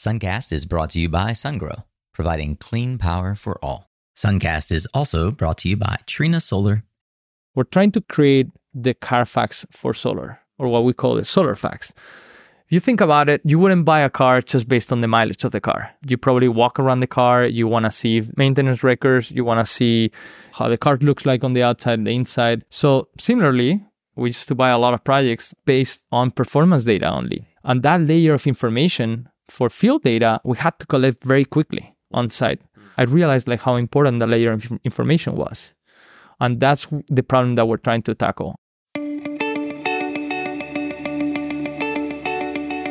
Suncast is brought to you by SunGrow, providing clean power for all. Suncast is also brought to you by Trina Solar. We're trying to create the Carfax for solar, or what we call the solar fax. If you think about it, you wouldn't buy a car just based on the mileage of the car. You probably walk around the car, you want to see maintenance records, you want to see how the car looks like on the outside and the inside. So, similarly, we used to buy a lot of projects based on performance data only. And that layer of information for field data, we had to collect very quickly on site. I realized like how important the layer of information was. And that's the problem that we're trying to tackle.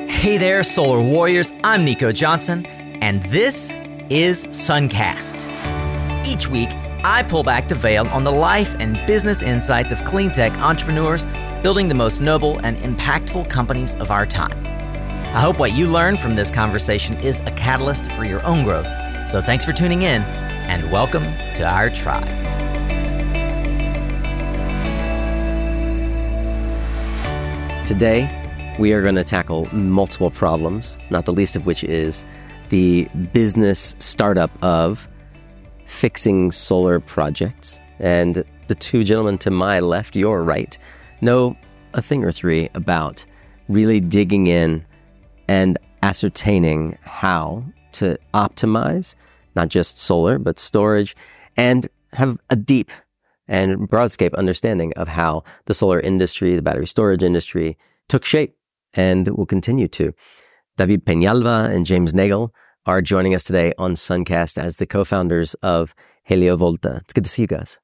Hey there, Solar Warriors. I'm Nico Johnson, and this is Suncast. Each week, I pull back the veil on the life and business insights of clean tech entrepreneurs building the most noble and impactful companies of our time. I hope what you learn from this conversation is a catalyst for your own growth. So thanks for tuning in, and welcome to our tribe. Today, we are going to tackle multiple problems, not the least of which is the business startup of fixing solar projects. And the two gentlemen to my left, your right, know a thing or three about really digging in and ascertaining how to optimize not just solar, but storage, and have a deep and broadscape understanding of how the solar industry, the battery storage industry took shape and will continue to. David Penalva and James Nagel are joining us today on Suncast as the co-founders of Heliovolta. It's good to see you guys.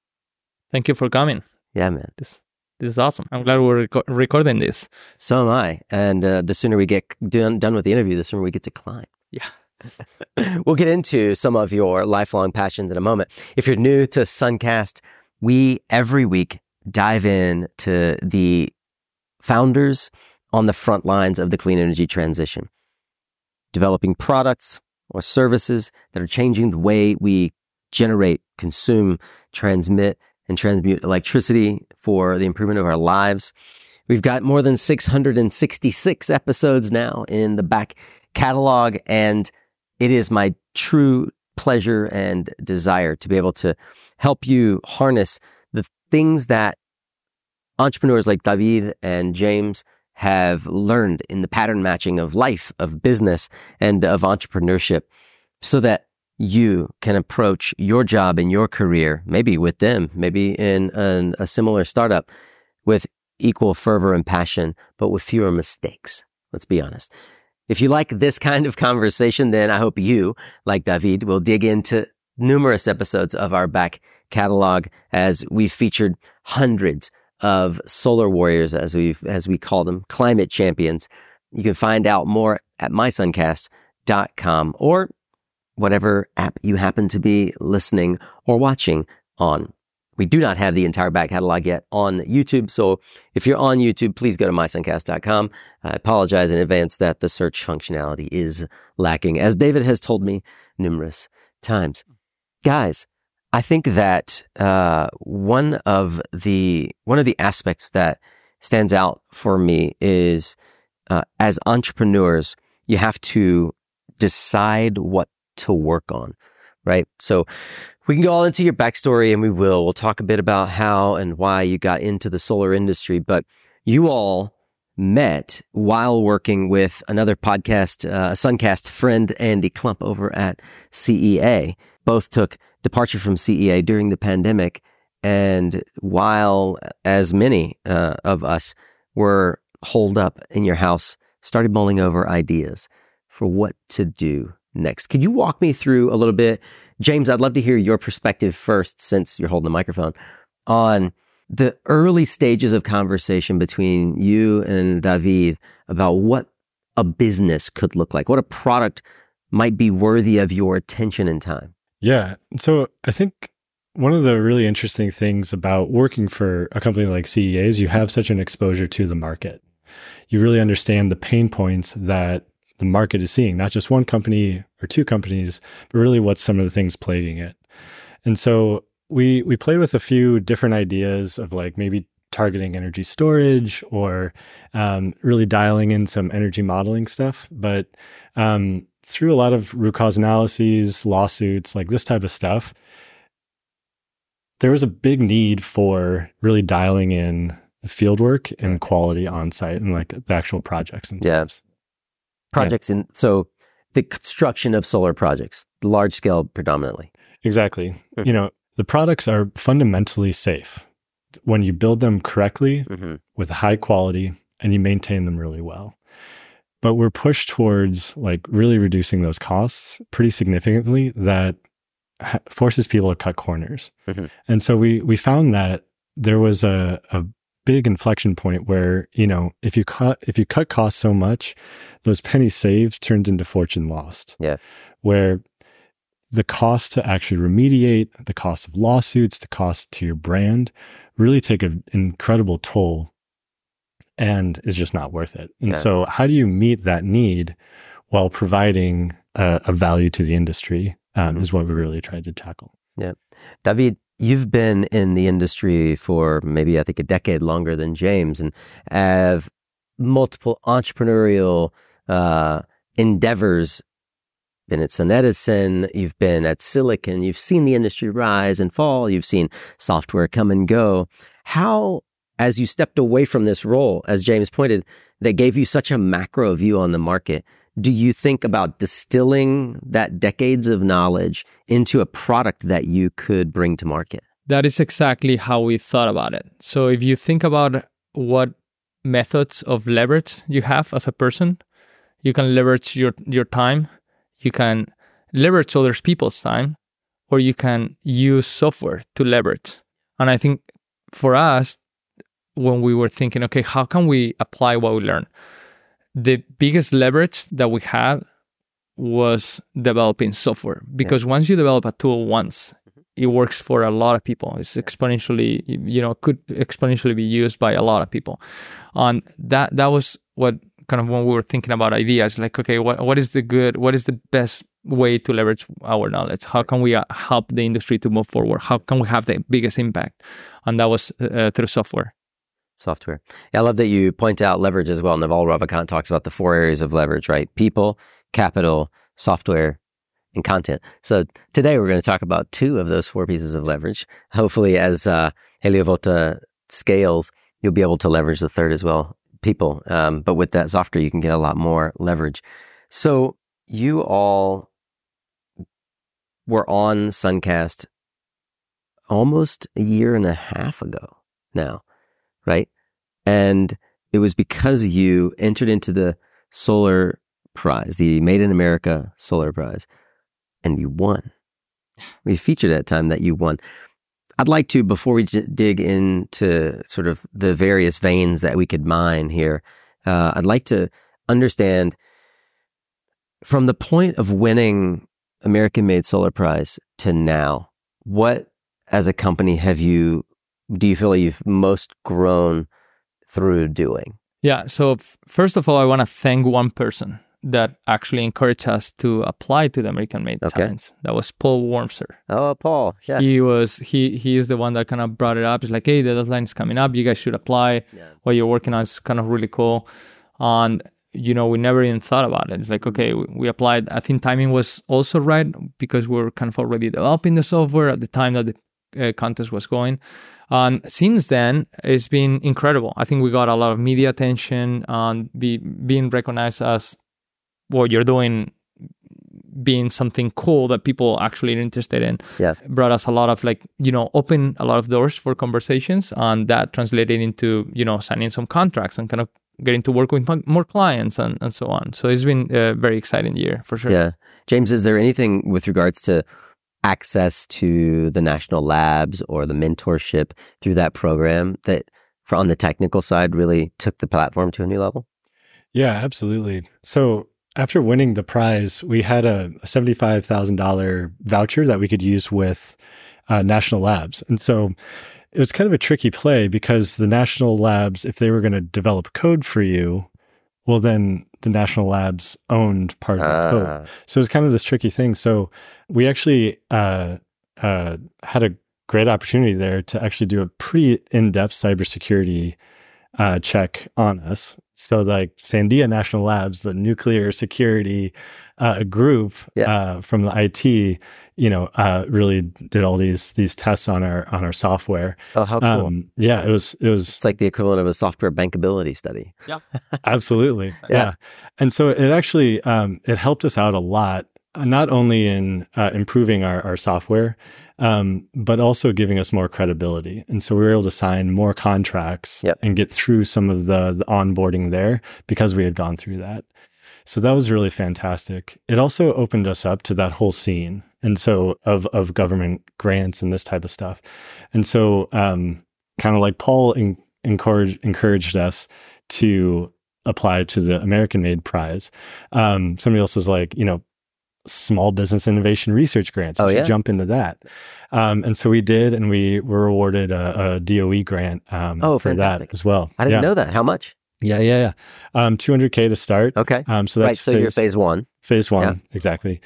Thank you for coming. Yeah, man. This this is awesome. I'm glad we're reco- recording this. So am I. And uh, the sooner we get done, done with the interview, the sooner we get to climb. Yeah. we'll get into some of your lifelong passions in a moment. If you're new to Suncast, we every week dive in to the founders on the front lines of the clean energy transition, developing products or services that are changing the way we generate, consume, transmit, and transmute electricity for the improvement of our lives. We've got more than 666 episodes now in the back catalog, and it is my true pleasure and desire to be able to help you harness the things that entrepreneurs like David and James have learned in the pattern matching of life, of business, and of entrepreneurship so that you can approach your job and your career, maybe with them, maybe in an, a similar startup with equal fervor and passion, but with fewer mistakes. Let's be honest. If you like this kind of conversation, then I hope you, like David, will dig into numerous episodes of our back catalog as we've featured hundreds of solar warriors, as we as we call them, climate champions. You can find out more at mysuncast.com or whatever app you happen to be listening or watching on. We do not have the entire back catalog yet on YouTube. So if you're on YouTube, please go to mysuncast.com. I apologize in advance that the search functionality is lacking, as David has told me numerous times. Guys, I think that uh, one of the one of the aspects that stands out for me is uh, as entrepreneurs, you have to decide what to work on, right? So we can go all into your backstory and we will. We'll talk a bit about how and why you got into the solar industry, but you all met while working with another podcast, uh, Suncast friend, Andy Klump over at CEA. Both took departure from CEA during the pandemic. And while as many uh, of us were holed up in your house, started mulling over ideas for what to do next. Could you walk me through a little bit? James, I'd love to hear your perspective first, since you're holding the microphone, on the early stages of conversation between you and David about what a business could look like, what a product might be worthy of your attention and time. Yeah. So I think one of the really interesting things about working for a company like CEA is you have such an exposure to the market. You really understand the pain points that the market is seeing, not just one company or two companies, but really what's some of the things plaguing it. And so we we played with a few different ideas of like maybe targeting energy storage or um, really dialing in some energy modeling stuff. But um, through a lot of root cause analyses, lawsuits, like this type of stuff, there was a big need for really dialing in the field work and quality on site and like the actual projects themselves. Yeah. Projects in so the construction of solar projects, large scale predominantly. Exactly. Mhm. You know, the products are fundamentally safe when you build them correctly Mm-hmm. with high quality and you maintain them really well. But we're pushed towards like really reducing those costs pretty significantly that ha- forces people to cut corners. Mhm. And so we we found that there was a, a big inflection point where, you know, if you cut if you cut costs so much, those pennies saved turns into fortune lost. Yeah. Where the cost to actually remediate, the cost of lawsuits, the cost to your brand really take an incredible toll and is just not worth it. And Yeah. so, how do you meet that need while providing a, a value to the industry? Um, Mhm. Is what we really tried to tackle. Yeah. David, you've been in the industry for maybe I think a decade longer than James, and have multiple entrepreneurial uh, endeavors. Been at Sun Edison, you've been at Silicon, you've seen the industry rise and fall, you've seen software come and go. How, as you stepped away from this role, as James pointed, that gave you such a macro view on the market, do you think about distilling that decades of knowledge into a product that you could bring to market? That is exactly how we thought about it. So if you think about what methods of leverage you have as a person, you can leverage your your time, you can leverage other people's time, or you can use software to leverage. And I think for us, when we were thinking, okay, how can we apply what we learn? The biggest leverage that we had was developing software because once you develop a tool once, it works for a lot of people. It's exponentially, you know, could exponentially be used by a lot of people. And that that was what kind of when we were thinking about ideas, like, okay, what what is the good, what is the best way to leverage our knowledge? How can we uh, help the industry to move forward? How can we have the biggest impact? And that was uh, through software. Software. Yeah, I love that you point out leverage as well. Naval Ravikant talks about the four areas of leverage, right? People, capital, software, and content. So today we're going to talk about two of those four pieces of leverage. Hopefully, as uh, Heliovolta scales, you'll be able to leverage the third as well, people. Um, but with that software, you can get a lot more leverage. So you all were on Suncast almost a year and a half ago now, right? And it was because you entered into the solar prize, the Made in America Solar Prize, and you won. We featured at a time that you won. I'd like to, before we j- dig into sort of the various veins that we could mine here, uh, I'd like to understand from the point of winning American Made Solar Prize to now, what as a company have you, do you feel like you've most grown through doing? Yeah. So f- first of all, I want to thank one person that actually encouraged us to apply to the American Made Okay. Talents. That was Paul Wormser. Oh, Paul. Yes. He was he he is the one that kind of brought it up. He's like, hey, the deadline is coming up. You guys should apply. Yeah. What you're working on is kind of really cool. And you know, we never even thought about it. It's like, okay, we, we applied. I think timing was also right because we were kind of already developing the software at the time that the uh, contest was going. And since then, it's been incredible. I think we got a lot of media attention and be being recognized as what you're doing being something cool that people actually are interested in Yeah. brought us a lot of like you know open a lot of doors for conversations and that translated into you know signing some contracts and kind of getting to work with more clients and, and so on so it's been a very exciting year for sure Yeah. James, is there anything with regards to access to the national labs or the mentorship through that program that for on the technical side really took the platform to a new level? Yeah, absolutely. So after winning the prize, we had a $75,000 voucher that we could use with uh, national labs. And so it was kind of a tricky play because the national labs, if they were going to develop code for you, well, then the national labs owned part of the code. Ah, So it was kind of this tricky thing. So we actually uh, uh, had a great opportunity there to actually do a pretty in-depth cybersecurity uh, check on us. So, like Sandia National Labs, the nuclear security uh, group Yeah. uh, from the IT, you know, uh, really did all these these tests on our on our software. Oh, how cool. Um, yeah, it was it was it's like the equivalent of a software bankability study. Yeah, absolutely. Yeah. yeah. And so it actually um, it helped us out a lot, uh, not only in uh, improving our, our software, um, but also giving us more credibility. And so we were able to sign more contracts Yep. and get through some of the, the onboarding there because we had gone through that. So that was really fantastic. It also opened us up to that whole scene. And so of, of government grants and this type of stuff. And so, um, kind of like Paul en- encouraged, encouraged us to apply to the American Made Prize. Um, somebody else was like, you know, small business innovation research grants. You Oh, yeah? jump into that. Um, and so we did, and we were awarded a, a DOE grant um, Oh, for fantastic. that as well. I didn't yeah. know that. How much? Yeah, yeah, yeah. Um, 200K to start. Okay. Um, so right. that's So you're phase one. phase one, Yeah. exactly.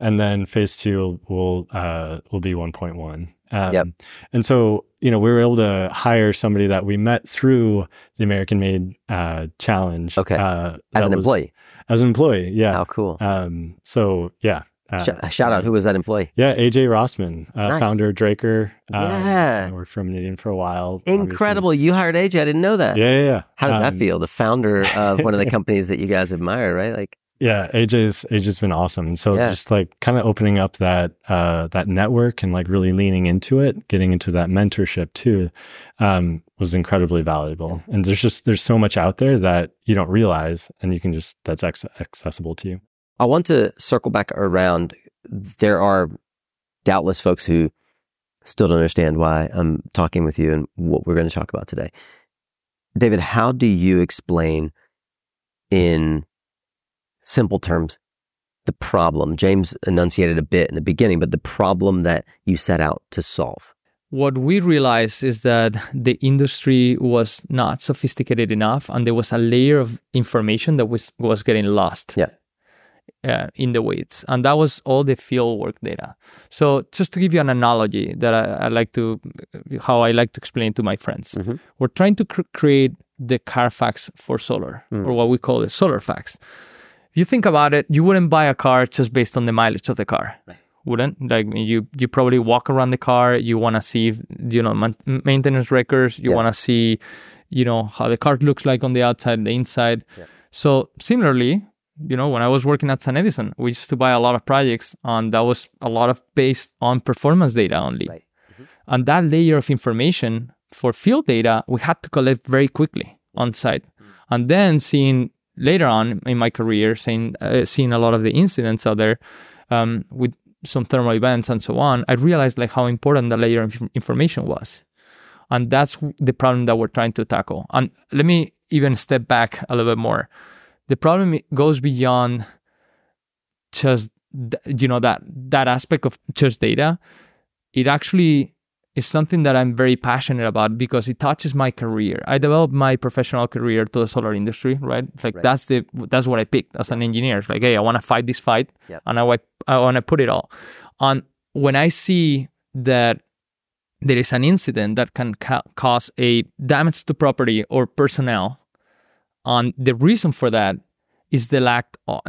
And then phase two will, uh, will be 1.1. Um, Yep. And so, you know, we were able to hire somebody that we met through the American Made uh, Challenge. Okay. Uh, As an was- employee. As an employee, yeah. How cool. Um, so, yeah. Uh, Sh- shout out. Who was that employee? Yeah, AJ Rossman, uh, Nice. founder of Draker. Um, Yeah. I worked for Meridian for a while. obviously. Incredible. You hired AJ. I didn't know that. Yeah, yeah, yeah. How does that Um, feel? The founder of one of the companies that you guys admire, right? Like, Yeah, AJ's AJ's been awesome. So Yeah. just like kind of opening up that uh that network and like really leaning into it, getting into that mentorship too, um, was incredibly valuable. And there's just there's so much out there that you don't realize and you can just that's ex- accessible to you. I want to circle back around. There are doubtless folks who still don't understand why I'm talking with you and what we're going to talk about today. David, how do you explain in simple terms the problem? James enunciated a bit in the beginning, but the problem that you set out to solve. what we realized is that the industry was not sophisticated enough and there was a layer of information that was was getting lost Yeah. uh, in the weights and that was all the field work data so just to give you an analogy that i, I like to how i like to explain to my friends Mhm. we're trying to cr- create the carfax for solar Mm. or what we call the solar fax if you think about it you wouldn't buy a car just based on the mileage of the car. Wouldn't like you you probably walk around the car you want to see if, you know man- maintenance records you Yeah. want to see you know how the car looks like on the outside and the inside. Yeah. so similarly you know when i was working at SunEdison we used to buy a lot of projects and that was a lot of based on performance data only. Right. Mm-hmm. and that layer of information for field data we had to collect very quickly on site. Mm. And then seeing later on in my career seeing uh, seeing a lot of the incidents out there um, with some thermal events and so on, I realized like how important the layer of information was. And that's the problem that we're trying to tackle. And let me even step back a little bit more. The problem goes beyond just you know that that aspect of just data. It actually is something that I'm very passionate about because it touches my career. I developed my professional career to the solar industry, right? Like Right. that's the that's what I picked as an engineer. It's like, hey, I want to fight this fight, Yep. and I I want to put it all. On when I see that there is an incident that can ca- cause a damage to property or personnel, and the reason for that is the lack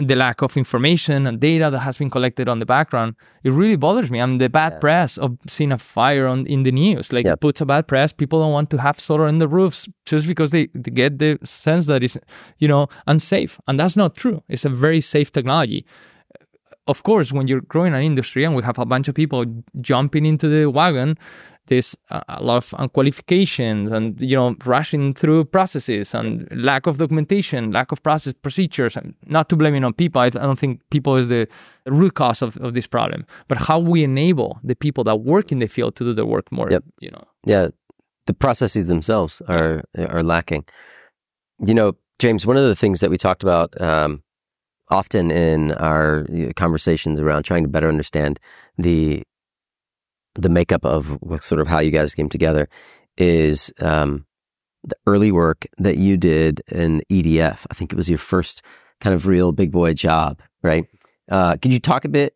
the lack of information and data that has been collected on the background. It really bothers me. And the bad Yeah. press of seeing a fire on in the news, like Yep. it puts a bad press. People don't want to have solar in the roofs just because they, they get the sense that it's you know unsafe, and that's not true. It's a very safe technology. Of course, when you're growing an industry and we have a bunch of people jumping into the wagon, there's a a lot of unqualifications and you know rushing through processes and lack of documentation, lack of process procedures. And not to blame it on people. I, I don't think people is the root cause of, of this problem, but how we enable the people that work in the field to do their work more. Yep. You know. Yeah, the processes themselves are are lacking. You know, James, one of the things that we talked about um, often in our conversations around trying to better understand the the makeup of sort of how you guys came together is um, the early work that you did in EDF. I think it was your first kind of real big boy job, right? Uh, could you talk a bit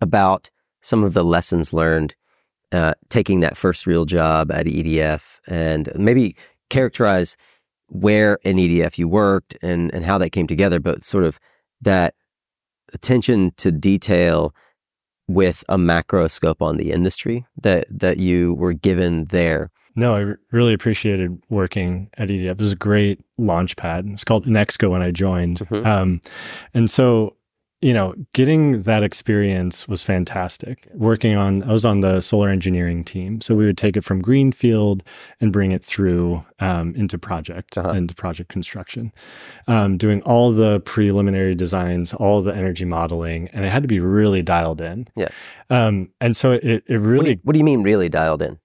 about some of the lessons learned uh, taking that first real job at EDF and maybe characterize where in EDF you worked and, and how that came together, but sort of that attention to detail with a macro scope on the industry that, that you were given there. No, I really appreciated working at EDF. It was a great launch pad. It's called enXco when I joined. Mhm. Um, and so, you know, getting that experience was fantastic. Working on, I was on the solar engineering team. So we would take it from greenfield and bring it through um, into project, Uh-huh. into project construction, um, doing all the preliminary designs, all the energy modeling, and it had to be really dialed in. Yeah. Um, and so it, it What do, really you, what do you mean really dialed in?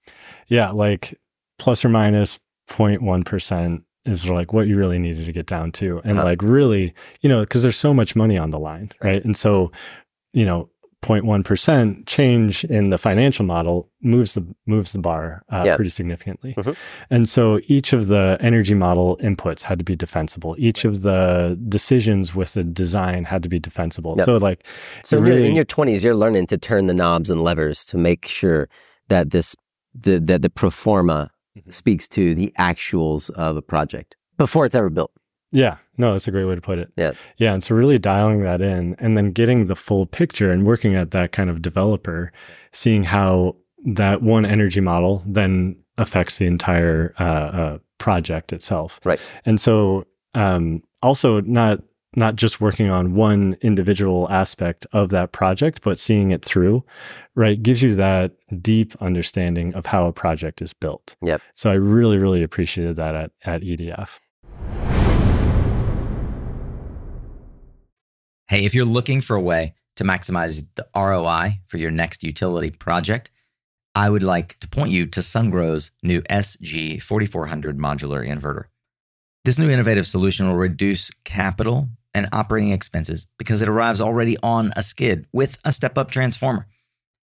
yeah, like plus or minus 0.1% is like what you really needed to get down to. And Uh-huh. like really, you know, because there's so much money on the line, right? And so, you know, 0.1% change in the financial model moves the moves the bar uh, Yeah. pretty significantly. Mhm. And so each of the energy model inputs had to be defensible. Each of the decisions with the design had to be defensible. Yep. So like So in your- really in your twenties, you're learning to turn the knobs and levers to make sure that this the that the pro forma Mhm. speaks to the actuals of a project before it's ever built. Yeah, no, that's a great way to put it. Yeah. Yeah. And so really dialing that in and then getting the full picture and working at that kind of developer, seeing how that one energy model then affects the entire uh, uh, project itself. Right. And so um, also not not just working on one individual aspect of that project, but seeing it through, right, gives you that deep understanding of how a project is built. Yep. So I really, really appreciated that at, at EDF. Hey, if you're looking for a way to maximize the ROI for your next utility project, I would like to point you to SunGrow's new SG4400 modular inverter. This new innovative solution will reduce capital and operating expenses because it arrives already on a skid with a step up transformer.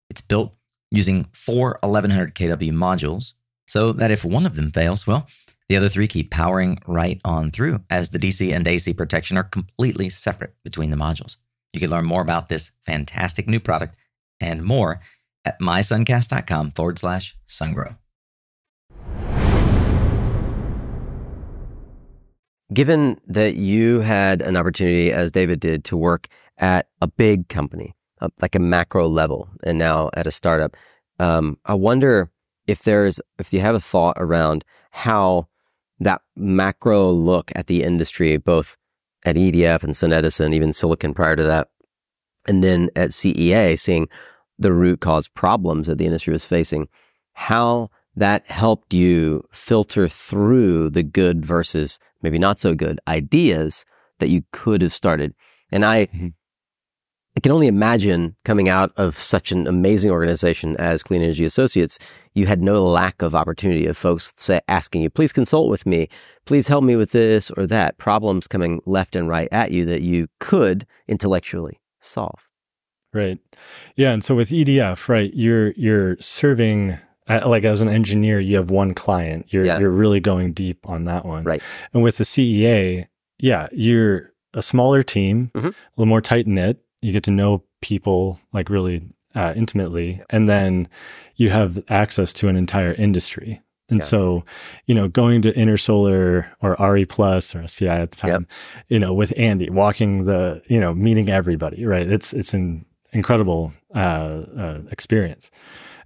It's built using four 1100 kW modules so that if one of them fails, well, the other three keep powering right on through, as the DC and AC protection are completely separate between the modules. You can learn more about this fantastic new product and more at mysuncast.com forward slash sungrow. Given that you had an opportunity, as David did, to work at a big company, uh, like a macro level, and now at a startup, um, I wonder if there's if you have a thought around how that macro look at the industry, both at EDF and Sun Edison, even Silicon prior to that, and then at CEA, seeing the root cause problems that the industry was facing, how that helped you filter through the good versus maybe not so good ideas that you could have started. And I, Mhm. I can only imagine coming out of such an amazing organization as Clean Energy Associates, you had no lack of opportunity of folks say, asking you, please consult with me, please help me with this or that, problems coming left and right at you that you could intellectually solve. Right. Yeah. And so with EDF, right, you're you're serving like as an engineer, you have one client. You're Yeah. you're really going deep on that one. Right. And with the CEA, yeah, you're a smaller team, Mhm. a little more tight knit. You get to know people like really uh, intimately, and then you have access to an entire industry. And Yeah. so, you know, going to Intersolar or RE Plus or SPI at the time, Yep. you know, with Andy, walking the, you know, meeting everybody, right? It's it's an incredible uh, uh, experience.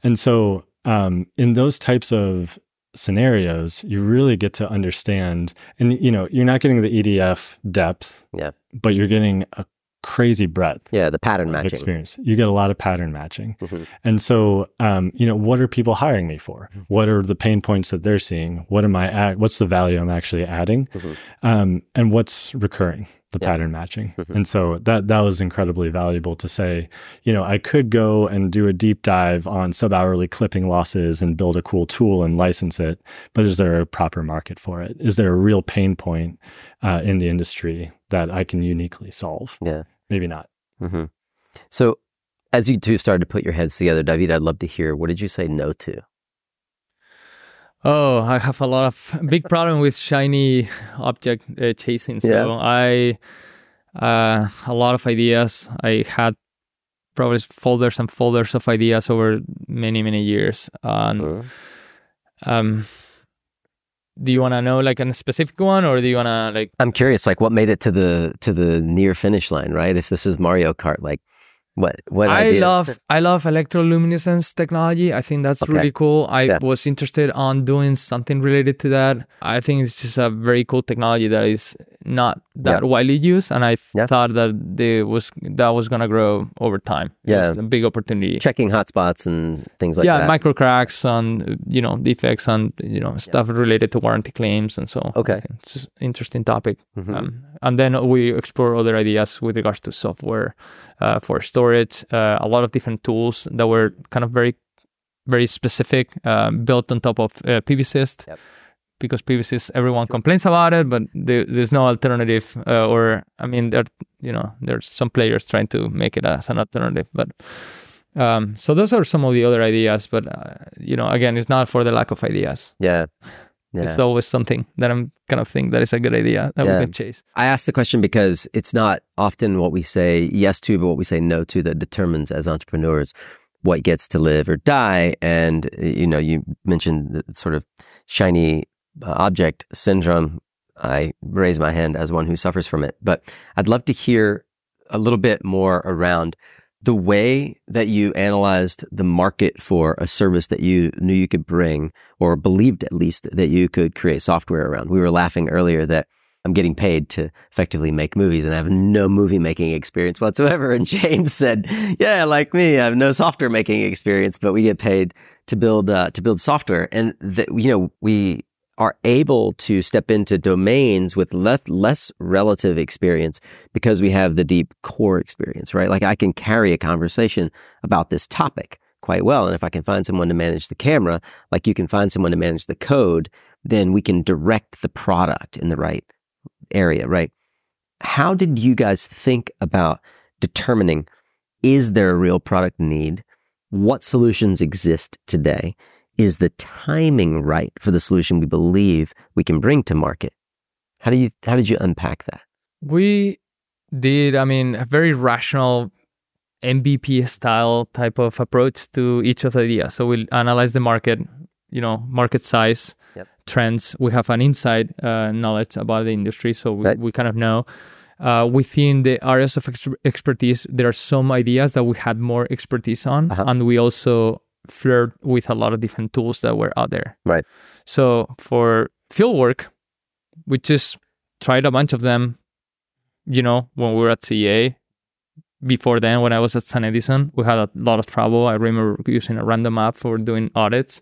And so, um, in those types of scenarios, you really get to understand, and you know, you're not getting the EDF depth, Yeah. but you're getting a crazy breadth Yeah. The pattern matching. experience. You get a lot of pattern matching. Mhm. And so, um, you know, what are people hiring me for? What are the pain points that they're seeing? What am I at? What's the value I'm actually adding? Mhm. Um, and what's recurring? The Yeah. pattern matching. Mhm. And so that that was incredibly valuable to say, you know, I could go and do a deep dive on sub hourly clipping losses and build a cool tool and license it, but is there a proper market for it? Is there a real pain point uh, in the industry that I can uniquely solve? Yeah. Maybe not. hmm So, as you two started to put your heads together, David, I'd love to hear what did you say no to? Oh, I have a lot of big problem with shiny object uh, chasing. So Yeah. I, uh, a lot of ideas. I had probably folders and folders of ideas over many many years, and Uh, um, do you want to know like a specific one or do you want to like I'm curious, like what made it to the to the near finish line, right? If this is Mario Kart, like what what I idea? love I love electroluminescence technology. I think that's Okay. really cool. I Yeah. was interested on doing something related to that. I think it's just a very cool technology that is not that Yeah. widely used, and I Yeah. thought that there was that was gonna grow over time. It Yeah. a big opportunity. checking hotspots and things like yeah, that. micro cracks on you know defects on you know stuff related to warranty claims and so. Okay. It's just interesting topic. Mhm. Um, and then we explore other ideas with regards to software uh, for storage. Uh, a lot of different tools that were kind of very, very specific, um, built on top of uh, PVsyst. Yep. Because PVsyst, everyone complains about it, but there, there's no alternative. Uh, or I mean, there, you know, there's some players trying to make it as an alternative, but. Um, so those are some of the other ideas, but uh, you know, again, it's not for the lack of ideas. yeah. Yeah. It's always something that I'm kind of think that is a good idea that Yeah. we can chase. I asked the question because it's not often what we say yes to, but what we say no to that determines as entrepreneurs what gets to live or die. And, uh, you know, you mentioned the sort of shiny object syndrome. I raise my hand as one who suffers from it. But I'd love to hear a little bit more around the way that you analyzed the market for a service that you knew you could bring or believed at least that you could create software around. We were laughing earlier that I'm getting paid to effectively make movies and I have no movie making experience whatsoever. And James said, yeah, like me, I have no software making experience, but we get paid to build, uh, to build software. And that, you know, we are able to step into domains with less, less relative experience because we have the deep core experience, right? Like I can carry a conversation about this topic quite well. And if I can find someone to manage the camera, like you can find someone to manage the code, then we can direct the product in the right area, right? How did you guys think about determining is there a real product need? What solutions exist today? Is the timing right for the solution we believe we can bring to market? How do you how did you unpack that? We did, I mean, a very rational MVP style type of approach to each of the ideas. So we'll analyze the market, you know, market size, Yep. trends. We have an inside uh, knowledge about the industry, so we, Right. we kind of know. Uh, within the areas of ex- expertise, there are some ideas that we had more expertise on, Uh-huh. and we also flirt with a lot of different tools that were out there. Right. So for field work, we just tried a bunch of them. You know, when we were at CEA, before then, when I was at SunEdison, we had a lot of trouble. I remember using a random app for doing audits.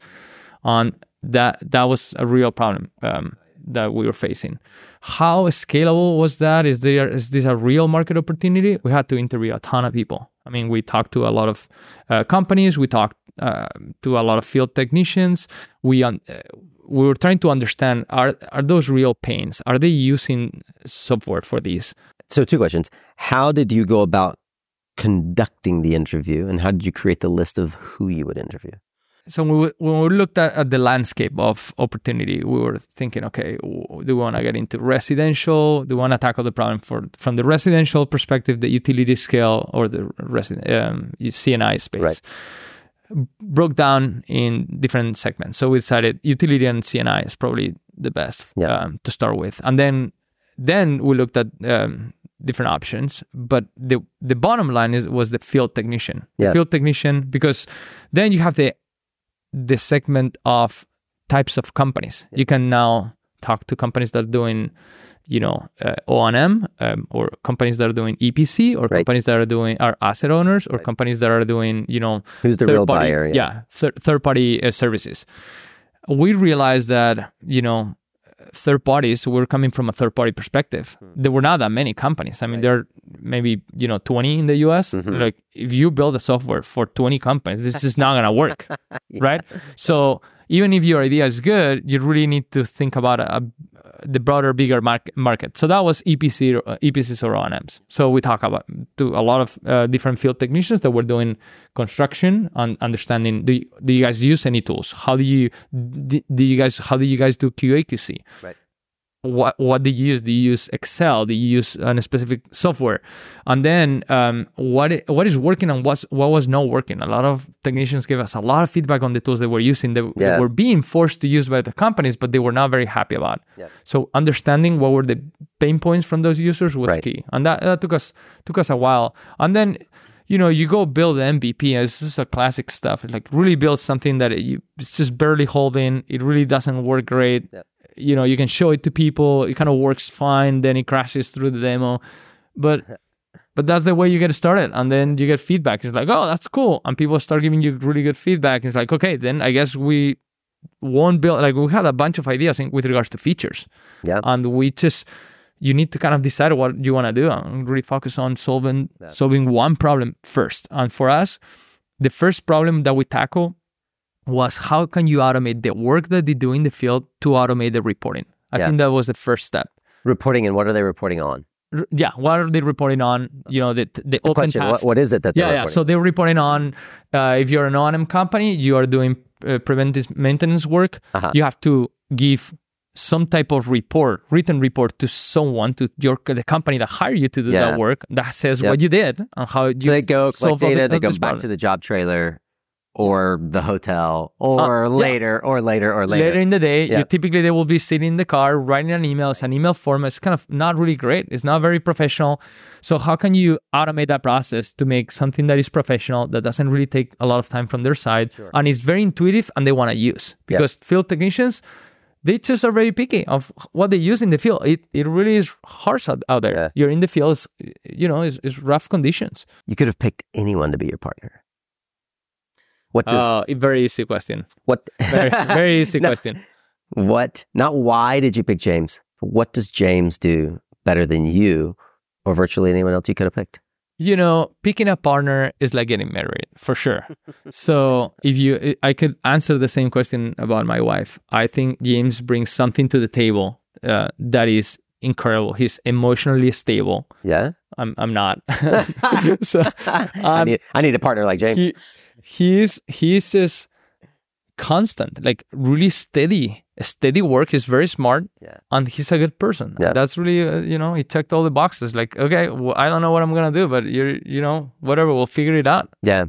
On that, that was a real problem um, that we were facing. How scalable was that? Is there is this a real market opportunity? We had to interview a ton of people. I mean, we talked to a lot of uh, companies. We talked uh, to a lot of field technicians. We un- uh, we were trying to understand are are those real pains? Are they using software for these? So two questions. How did you go about conducting the interview and how did you create the list of who you would interview? So when we, when we looked at, at the landscape of opportunity, we were thinking, okay, do we want to get into residential? Do we want to tackle the problem for from the residential perspective, the utility scale, or the resident um, C&I space? Right. Broke down in different segments. So we decided utility and C&I is probably the best Yeah. um, to start with, and then then we looked at um, different options. But the the bottom line is was the field technician. The Yeah. field technician because then you have the the segment of types of companies. You can now talk to companies that are doing, you know, uh, O&M um, or companies that are doing EPC or Right. companies that are doing are asset owners or Right. companies that are doing, you know, Who's the third real party, buyer? Yeah, thir- third party uh, services. We realized that, you know, third parties were coming from a third party perspective. Hmm. There were not that many companies. I mean, there are maybe, you know, 20 in the US. Mm-hmm. Like if you build a software for 20 companies, this is not going to work. Right. So even if your idea is good, you really need to think about a, a- the broader, bigger market. market. So that was EPC, uh, EPCs or O&Ms. So we talk about to a lot of uh, different field technicians that were doing construction and understanding. Do you, do you guys use any tools? How do you do, do you guys how do you guys do QA QC? Right. What what do you use? Do you use Excel? Do you use a specific software? And then um, what what is working and what's what was not working? A lot of technicians gave us a lot of feedback on the tools they were using. They, they were being forced to use by the companies, but they were not very happy about. Yeah. So understanding what were the pain points from those users was Right. key, and that, that took us took us a while. And then you know you go build the MVP. and This is a classic stuff. Like really build something that it, you, it's just barely holding. It really doesn't work great. Yep. You know you can show it to people. It kind of works fine. Then it crashes through the demo, but. But that's the way you get started, and then you get feedback. It's like, oh, that's cool, and people start giving you really good feedback. It's like, okay, then I guess we won't build. Like we had a bunch of ideas in, with regards to features, Yeah. and we just you need to kind of decide what you want to do and really focus on solving solving one problem first. And for us, the first problem that we tackle was how can you automate the work that they do in the field to automate the reporting. I Yeah. think that was the first step. Reporting and what are they reporting on? R- yeah, what are they reporting on? You know, the the, The open question, what, what is it that they're yeah, yeah. So they're reporting on uh, if you're an O&M company, you are doing uh, preventive maintenance work. Uh-huh. You have to give some type of report, written report to someone to your the company that hired you to do Yeah. that work that says Yep. what you did and how you So they go collect data, the- they go back problem. to the job trailer or the hotel or Uh, yeah. later or later or later. later in the day. Yeah. You typically they will be sitting in the car writing an email. It's an email form. It's kind of not really great. It's not very professional. So how can you automate that process to make something that is professional that doesn't really take a lot of time from their side and is very intuitive and they want to use Yeah. because field technicians. They just are very picky of what they use in the field. It, it really is harsh out, out there. Yeah. You're in the field, it's, you know, it's, it's rough conditions. You could have picked anyone to be your partner. What does Uh, very easy question. what Very, very easy No. question. what not why did you pick James? What does James do better than you or virtually anyone else you could have picked? you know, picking a partner is like getting married for sure. so if you, I could answer the same question about my wife. I think James brings something to the table uh, that is incredible. He's emotionally stable. Yeah? I'm, I'm not. so I um, need I need a partner like James. he, he's he's just constant, like really steady. Steady work. He's very smart. Yeah. And he's a good person. Yeah. That's really, uh, you know, he checked all the boxes. Like, okay, well, I don't know what I'm gonna do, but you're, you know, whatever, we'll figure it out. yeah.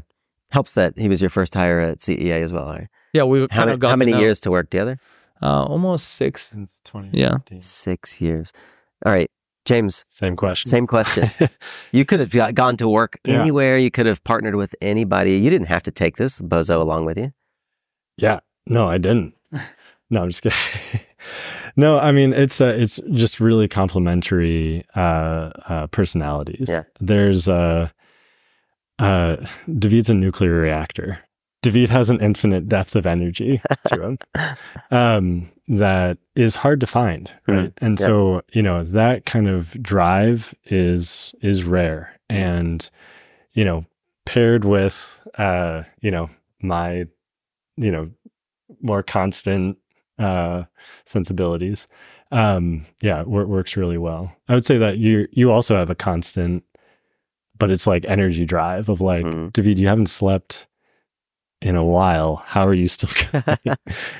Helps that he was your first hire at CEA as well. Right? Yeah, we How, kind many, of got how to many know. years to work together? Uh, almost six. Since 20. Yeah. Six years. All right, James. Same question. Same question. you could have gone to work Yeah. anywhere. You could have partnered with anybody. You didn't have to take this bozo along with you. Yeah. No, I didn't. No, I'm just kidding. no, I mean it's uh, it's just really complementary uh, uh, personalities. Yeah. There's uh, uh, David's a nuclear reactor. David has an infinite depth of energy to him um, that is hard to find, right? And Yeah. so you know that kind of drive is is rare, and you know paired with uh, you know my you know more constant uh sensibilities um yeah wor- works really well i would say that you you also have a constant but it's like energy drive of like Mhm. david you haven't slept in a while how are you still going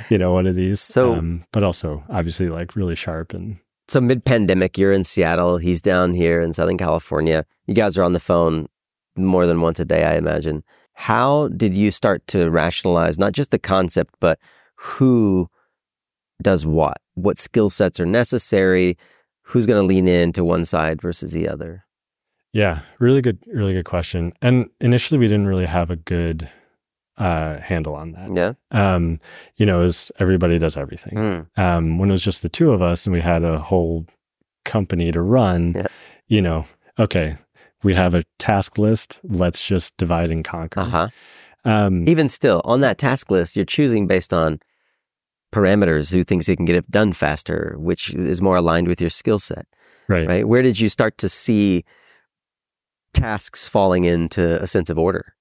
you know one of these So- um but also obviously like really sharp and So mid pandemic, you're in Seattle. He's down here in Southern California. You guys are on the phone more than once a day, I imagine. How did you start to rationalize not just the concept, but who does what? What skill sets are necessary? Who's going to lean in to one side versus the other? yeah really good really good question and initially we didn't really have a good uh handle on that Yeah. um you know as everybody does everything Mm. um, when it was just the two of us and we had a whole company to run, Yeah. you know, okay, we have a task list. Let's just divide and conquer. Uh huh. Um, Even still, on that task list, you're choosing based on parameters who thinks they can get it done faster, which is more aligned with your skill set. right. right? Where did you start to see tasks falling into a sense of order?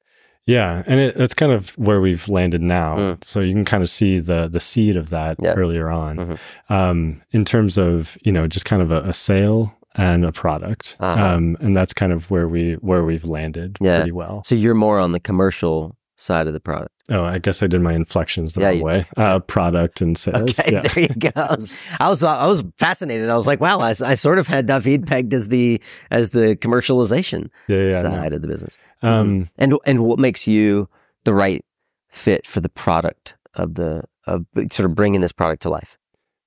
Yeah. And it, that's kind of where we've landed now. Mm. So you can kind of see the, the seed of that Yeah. earlier on. Mhm. Um, in terms of, you know, just kind of a, a sale and a product. Uh-huh. Um, and that's kind of where we, where we've landed Yeah. pretty well. So you're more on the commercial side of the product? Oh, I guess I did my inflections the Yeah, wrong you- way. Uh, product and sales. Okay, Yeah. there you go. I was, I was, I was fascinated. I was like, wow, I, I sort of had David pegged as the as the commercialization Yeah, yeah. side of the business. Um, And and what makes you the right fit for the product of the of sort of bringing this product to life?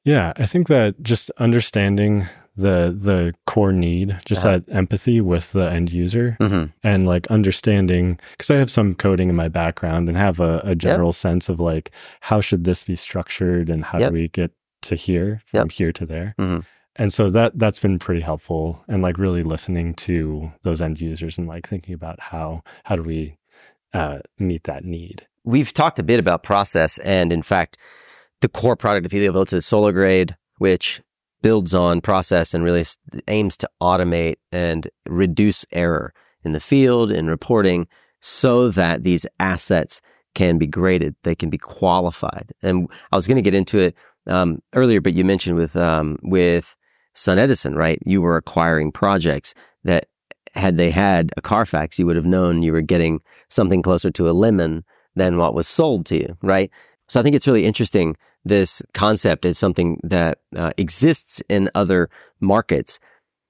yeah, I think that just understanding the the core need, just Uh-huh. that empathy with the end user, Mm-hmm. and like understanding because I have some coding in my background and have a, a general sense of like how should this be structured and how Yep. do we get to here from here to there. Mhm. And so that that's been pretty helpful and like really listening to those end users and like thinking about how how do we uh, meet that need. We've talked a bit about process, and in fact, the core product of HelioVolta is Solar Grade, which builds on process and really aims to automate and reduce error in the field in reporting, so that these assets can be graded, they can be qualified. And I was going to get into it um, earlier, but you mentioned with um, with SunEdison, right? You were acquiring projects that had they had a Carfax, you would have known you were getting something closer to a lemon than what was sold to you, right? So I think it's really interesting. This concept is something that uh, exists in other markets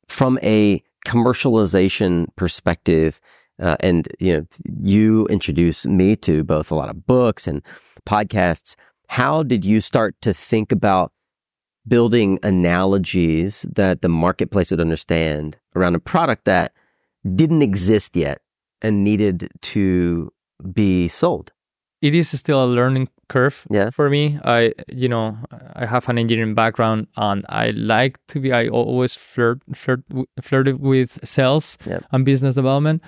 from a commercialization perspective. Uh, and you know, you introduced me to both a lot of books and podcasts. How did you start to think about building analogies that the marketplace would understand around a product that didn't exist yet and needed to be sold? It is still a learning curve Yeah. for me. I, you know, I have an engineering background, and I like to be. I always flirt, flirt, flirted with sales Yep. and business development,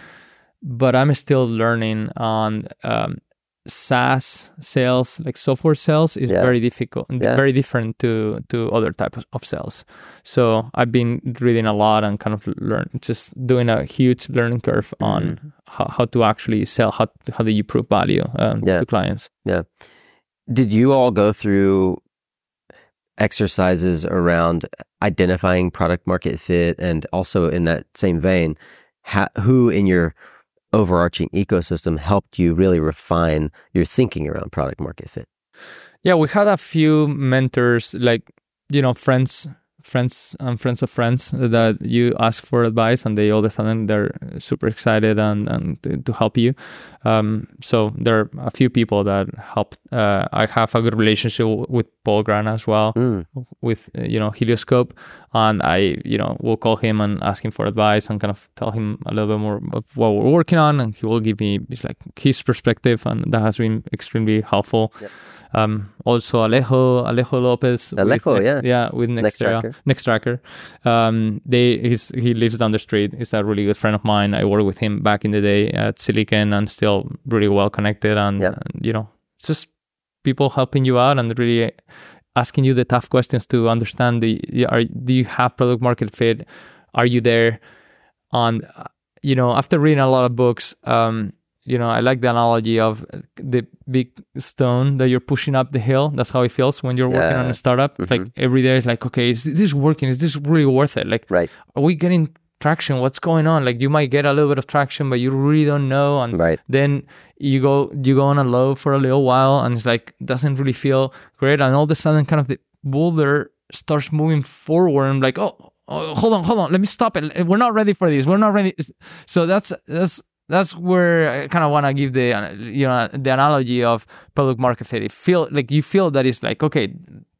but I'm still learning on um, SaaS sales, like software sales, is Yeah. very difficult, and Yeah. very different to to other types of sales. So I've been reading a lot and kind of learn, just doing a huge learning curve on Mm-hmm. how, how to actually sell, how how do you prove value um, Yeah. to clients. Did you all go through exercises around identifying product market fit and also in that same vein, ha- who in your overarching ecosystem helped you really refine your thinking around product market fit? Yeah, we had a few mentors, like you know, friends, friends, and friends of friends that you ask for advice, and they all of a sudden they're super excited and and to, help you. Um, so there are a few people that helped. Uh, I have a good relationship with Paul Grana as well, Mm. with uh, you know Helioscope, and I you know will call him and ask him for advice and kind of tell him a little bit more of what we're working on, and he will give me his, like his perspective, and that has been extremely helpful. Um, also Alejo Alejo Lopez, Alejo, Next- yeah. yeah, with Nextera, Nextracker. Nextracker. Um, they he's he lives down the street. He's a really good friend of mine. I worked with him back in the day at Siliken, and still really well connected. And, Yep. and, you know, just people helping you out and really asking you the tough questions to understand the are do you have product market fit? Are you there? On uh, you know, after reading a lot of books, um, you know, I like the analogy of the big stone that you're pushing up the hill. That's how it feels when you're working on a startup. Mm-hmm. Like every day, is like, okay, is this working? Is this really worth it? Like, Right. are we getting traction? What's going on? Like, you might get a little bit of traction, but you really don't know. And Right. then you go you go on a low for a little while, and it's like doesn't really feel great. And all of a sudden, kind of the boulder starts moving forward. and like, oh, oh, hold on, hold on, let me stop it. We're not ready for this. We're not ready. So that's that's that's where I kind of want to give the uh, you know the analogy of product market fit. It feel like you feel that it's like okay,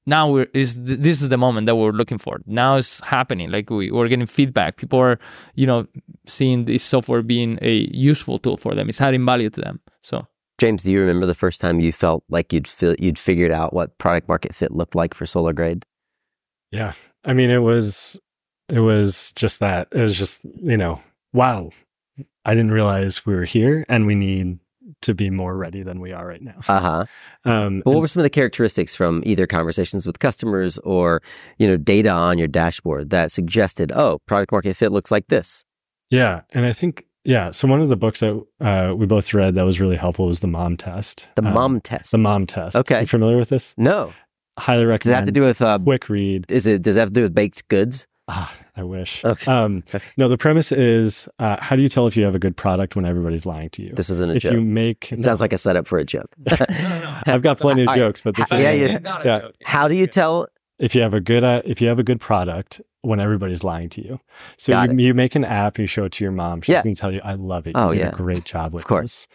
now we're is this is the moment that we're looking for. Now it's happening. Like we we're getting feedback. People are you know seeing this software being a useful tool for them. It's adding value to them. So James, do you remember the first time you felt like you'd feel, you'd figured out what product market fit looked like for SolarGrade? Yeah. I mean, it was, it was just that. It was just, you know, wow. I didn't realize we were here and we need to be more ready than we are right now. Uh huh. Um, what were some of the characteristics from either conversations with customers or you know data on your dashboard that suggested, oh, product market fit looks like this? Yeah, and I think yeah. So one of the books that uh, we both read that was really helpful was the Mom Test. The Um, mom test. The Mom Test. Okay. Are you familiar with this? no, Highly recommend. does it have to do with? Uh, quick read? is it does it have to do with baked goods? Ah, I wish. Okay. Um, no, the premise is uh, how do you tell if you have a good product when everybody's lying to you? This isn't a if joke. you make, it sounds like a setup for a joke. I've got plenty of jokes, but this Yeah, is yeah. yeah. How do you tell? if you have a good uh, if you have a good product when everybody's lying to you. So you, you make an app, you show it to your mom. She's Yeah. going to tell you, "I love it. You Oh, did yeah. a great job with Of course. this."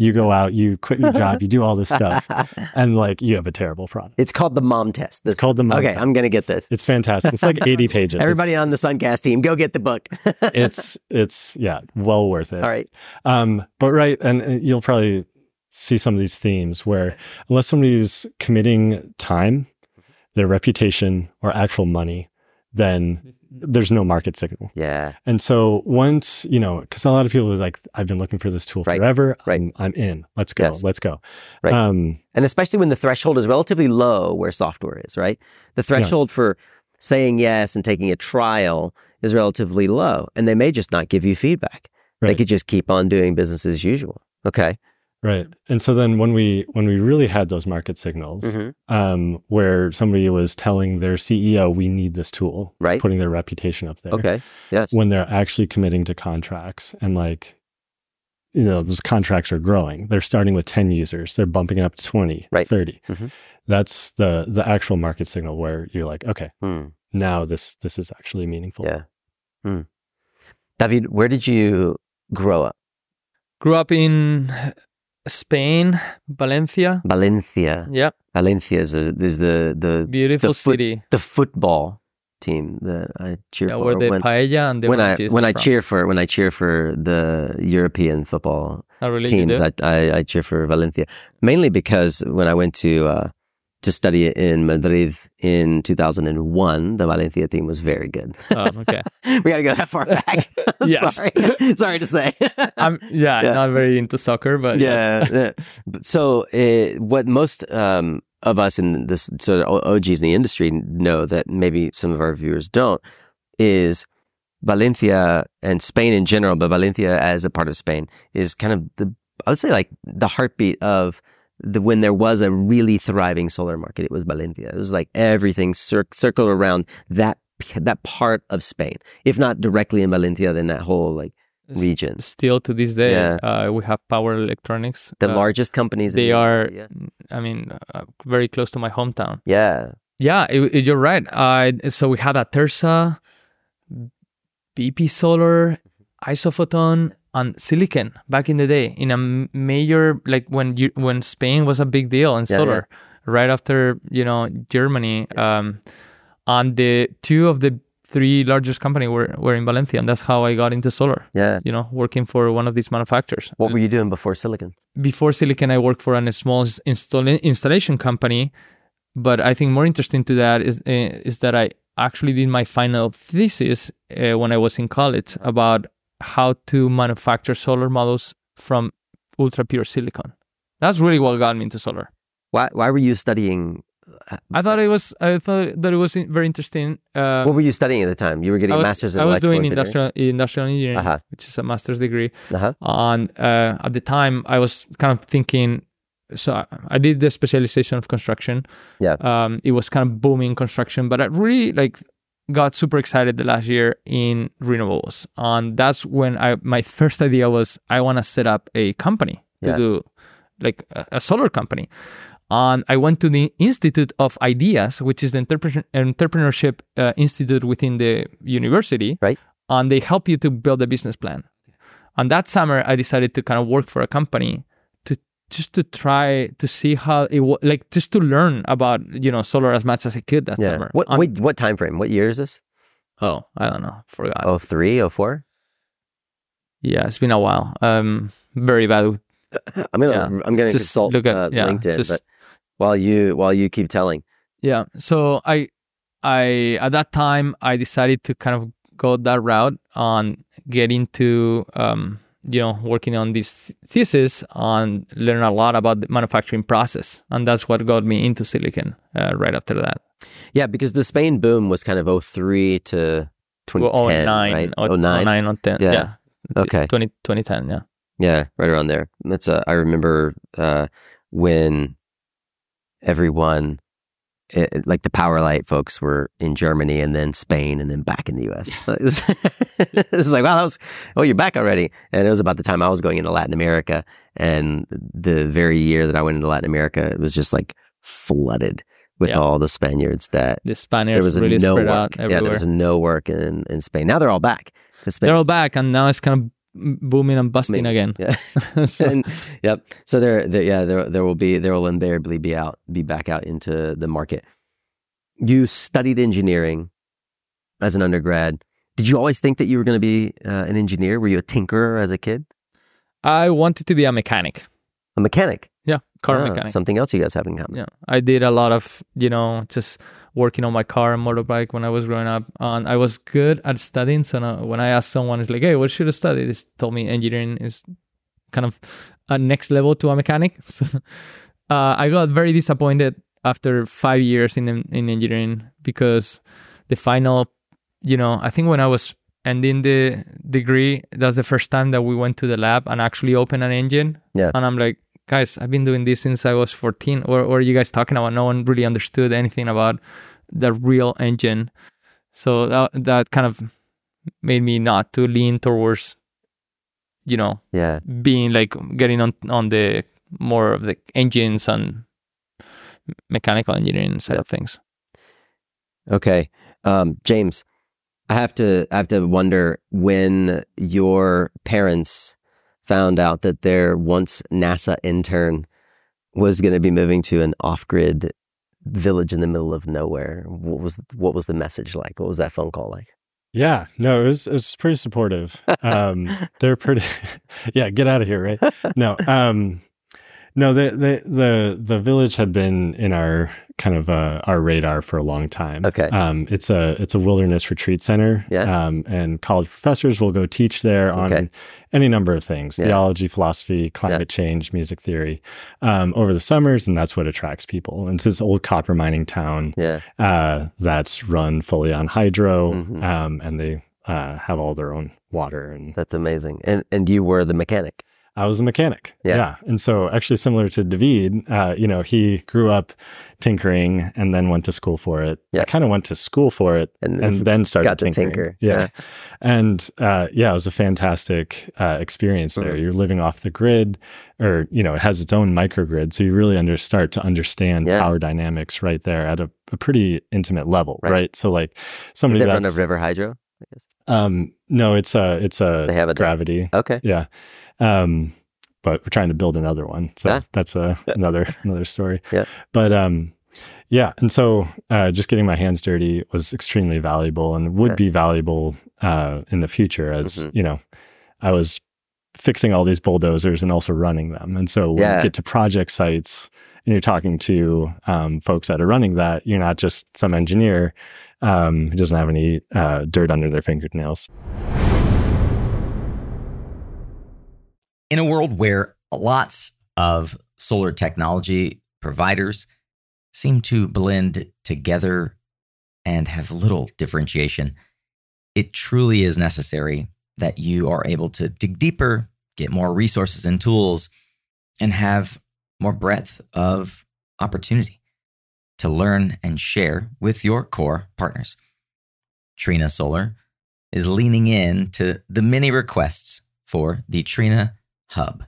You go out, you quit your job, you do all this stuff, and like you have a terrible product. It's called the mom test. This It's called the mom Okay, test. I'm gonna get this. It's fantastic. It's like 80 pages. Everybody on the Suncast team, go get the book. It's, it's it's yeah, well worth it. All right. Um, but right, and uh, you'll probably see some of these themes where unless somebody's committing time, their reputation, or actual money, then there's no market signal. Yeah. And so once, you know, because a lot of people are like, I've been looking for this tool Right, forever. right. I'm, I'm in. Let's go. Yes. Let's go. Right. Um, And especially when the threshold is relatively low where software is, right? The threshold for saying yes and taking a trial is relatively low. And they may just not give you feedback. They could just keep on doing business as usual. Okay. Right. And so then when we when we really had those market signals, Mhm. um, where somebody was telling their CEO, we need this tool, Right. putting their reputation up there. Okay. Yes. When they're actually committing to contracts and like, you know, those contracts are growing. They're starting with 10 users. They're bumping it up to 20, Right. 30. Mhm. That's the the actual market signal where you're like, okay, Hmm. now this this is actually meaningful. Yeah. Hmm. David, where did you grow up? Grew up in Spain, Valencia. Valencia. Yeah, Valencia is, a, is the, the, beautiful the foot- city. the football team that I cheer Yeah, for. where the when, paella and the when I when I from. cheer for when I cheer for the European football Oh, really? Teams. I, I I cheer for Valencia mainly because when I went to uh, to study it in Madrid in 2001, the Valencia team was very good. Oh, okay. we got to go that far back. Yes. sorry, sorry to say. I'm yeah, Yeah. not very into soccer, but yes. yeah. yeah. But So, uh, what most um, of us in this sort of OGs in the industry know that maybe some of our viewers don't is Valencia and Spain in general, but Valencia as a part of Spain is kind of the I would say like the heartbeat of the when there was a really thriving solar market. It was Valencia. It was like everything cir- circled around that that part of Spain, if not directly in Valencia, then that whole like S- region. Still to this day, Yeah. uh, we have Power Electronics. The uh, largest companies. They the are, area. I mean, uh, very close to my hometown. Yeah. Yeah, it, it- you're right. So we had Atersa, BP Solar, Isophoton, and Siliken back in the day in a major like when you when Spain was a big deal in Yeah, solar, right after you know Germany. Um, and the two of the three largest company were were in Valencia, and that's how I got into solar. Yeah. You know, working for one of these manufacturers. What were you doing before Siliken? before Siliken, I worked for a small install- installation company. But I think more interesting to that is uh, is that I actually did my final thesis uh, when I was in college about how to manufacture solar models from ultra pure silicon. That's really what got me into solar. Why why were you studying uh, I thought it was I thought that it was very interesting. Uh, what were you studying at the time? You were getting I a was, master's in I was doing engineering? industrial industrial engineering, Uh-huh. which is a master's degree. Uh-huh. And uh, at the time, I was kind of thinking. So I did the specialization of construction. Yeah. Um, it was kind of booming construction, but I really like got super excited the last year in renewables, and that's when I my first idea was I want to set up a company to Yeah. do like a, a solar company. And I went to the Institute of Ideas, which is the entrepreneur- entrepreneurship uh, institute within the university. Right. And they help you to build a business plan. And that summer, I decided to kind of work for a company just to try to see how it wa- like just to learn about you know solar as much as I could that Yeah. summer. What wait, what time frame? What year is this? Oh, I don't know. Forgot. Oh three, oh four? Yeah, it's been a while. Um, very bad. I'm gonna Yeah. I'm gonna Just consult look at- uh, yeah, LinkedIn, just- but while you while you keep telling. Yeah. So I, I at that time I decided to kind of go that route on getting to um, you know working on this th- thesis and learn a lot about the manufacturing process, and that's what got me into Siliken uh, right after that. Yeah, because the Spain boom was kind of 03 to 2010, 09, right? or 09? 09 or 10. Yeah. Yeah. Okay. 20, 2010. Yeah. Yeah, right around there. That's uh, I remember uh, when everyone it, like the PowerLight folks were in Germany and then Spain and then back in the U.S. it, was, it was like, wow, that was oh, you're back already. And it was about the time I was going into Latin America, and the very year that I went into Latin America, it was just like flooded with Yeah. all the Spaniards that The Spaniards there was really no spread work. out Yeah, there was no work in, in Spain. Now they're all back. Spain- They're all back, and now it's kind of booming and busting Booming. again. Yeah. So- and, yep. So there, there, yeah, there, there will be, there will invariably be out, be back out into the market. You studied engineering as an undergrad. Did you always think that you were going to be uh, an engineer? Were you a tinkerer as a kid? I wanted to be a mechanic. A mechanic? Yeah, car Ah, mechanic. Something else you guys have in common. Yeah, I did a lot of you know just working on my car and motorbike when I was growing up, and I was good at studying. So now, when I asked someone, it's like, "Hey, what should I study?" They told me engineering is kind of a next level to a mechanic. So uh, I got very disappointed after five years in in engineering because the final, you know, I think when I was ending the degree, that's the first time that we went to the lab and actually opened an engine. Yeah. And I'm like, guys, I've been doing this since I was 14. Or, or are you guys talking about? No one really understood anything about the real engine. So that, that kind of made me not to lean towards, you know, Yeah. being like getting on, on the more of the engines and mechanical engineering side of things. Okay. Um, James, I have to I have to wonder when your parents found out that their once NASA intern was going to be moving to an off-grid village in the middle of nowhere. What was what was the message like? What was that phone call like? Yeah, no, it was it was pretty supportive. Um, they're pretty, yeah. Get out of here, right? No, um, no. The the the the village had been in our kind of uh, our radar for a long time. Okay. Um, it's a it's a wilderness retreat center. Yeah. Um, and college professors will go teach there on Okay. any number of things: Yeah. theology, philosophy, climate change, music theory, um, over the summers, and that's what attracts people. And it's this old copper mining town Yeah. uh, that's run fully on hydro, Mhm. um, and they uh, have all their own water. And That's amazing. And and you were the mechanic. I was a mechanic. Yeah. And so, actually, similar to David, uh, you know, he grew up tinkering and then went to school for it. Yeah. I kind of went to school for it And, and then started got to tinkering. tinker. Yeah. And uh, yeah, it was a fantastic uh, experience there. Mhm. You're living off the grid, or you know, it has its own microgrid, so you really under start to understand Yeah. power dynamics right there at a, a pretty intimate level, Right. right? So like Is somebody it run of River Hydro? I guess. um no, it's a it's a They have a gravity, Okay. yeah. Um, but we're trying to build another one, so that's a another another story. Yeah. But um, yeah, and so uh, just getting my hands dirty was extremely valuable, and would Yeah. be valuable uh, in the future as Mhm. you know, I was fixing all these bulldozers and also running them, and so when Yeah. you get to project sites and you're talking to um, folks that are running that, you're not just some engineer um, who doesn't have any uh, dirt under their fingernails. In a world where lots of solar technology providers seem to blend together and have little differentiation, it truly is necessary that you are able to dig deeper, get more resources and tools, and have more breadth of opportunity to learn and share with your core partners. Trina Solar is leaning in to the many requests for the Trina Hub,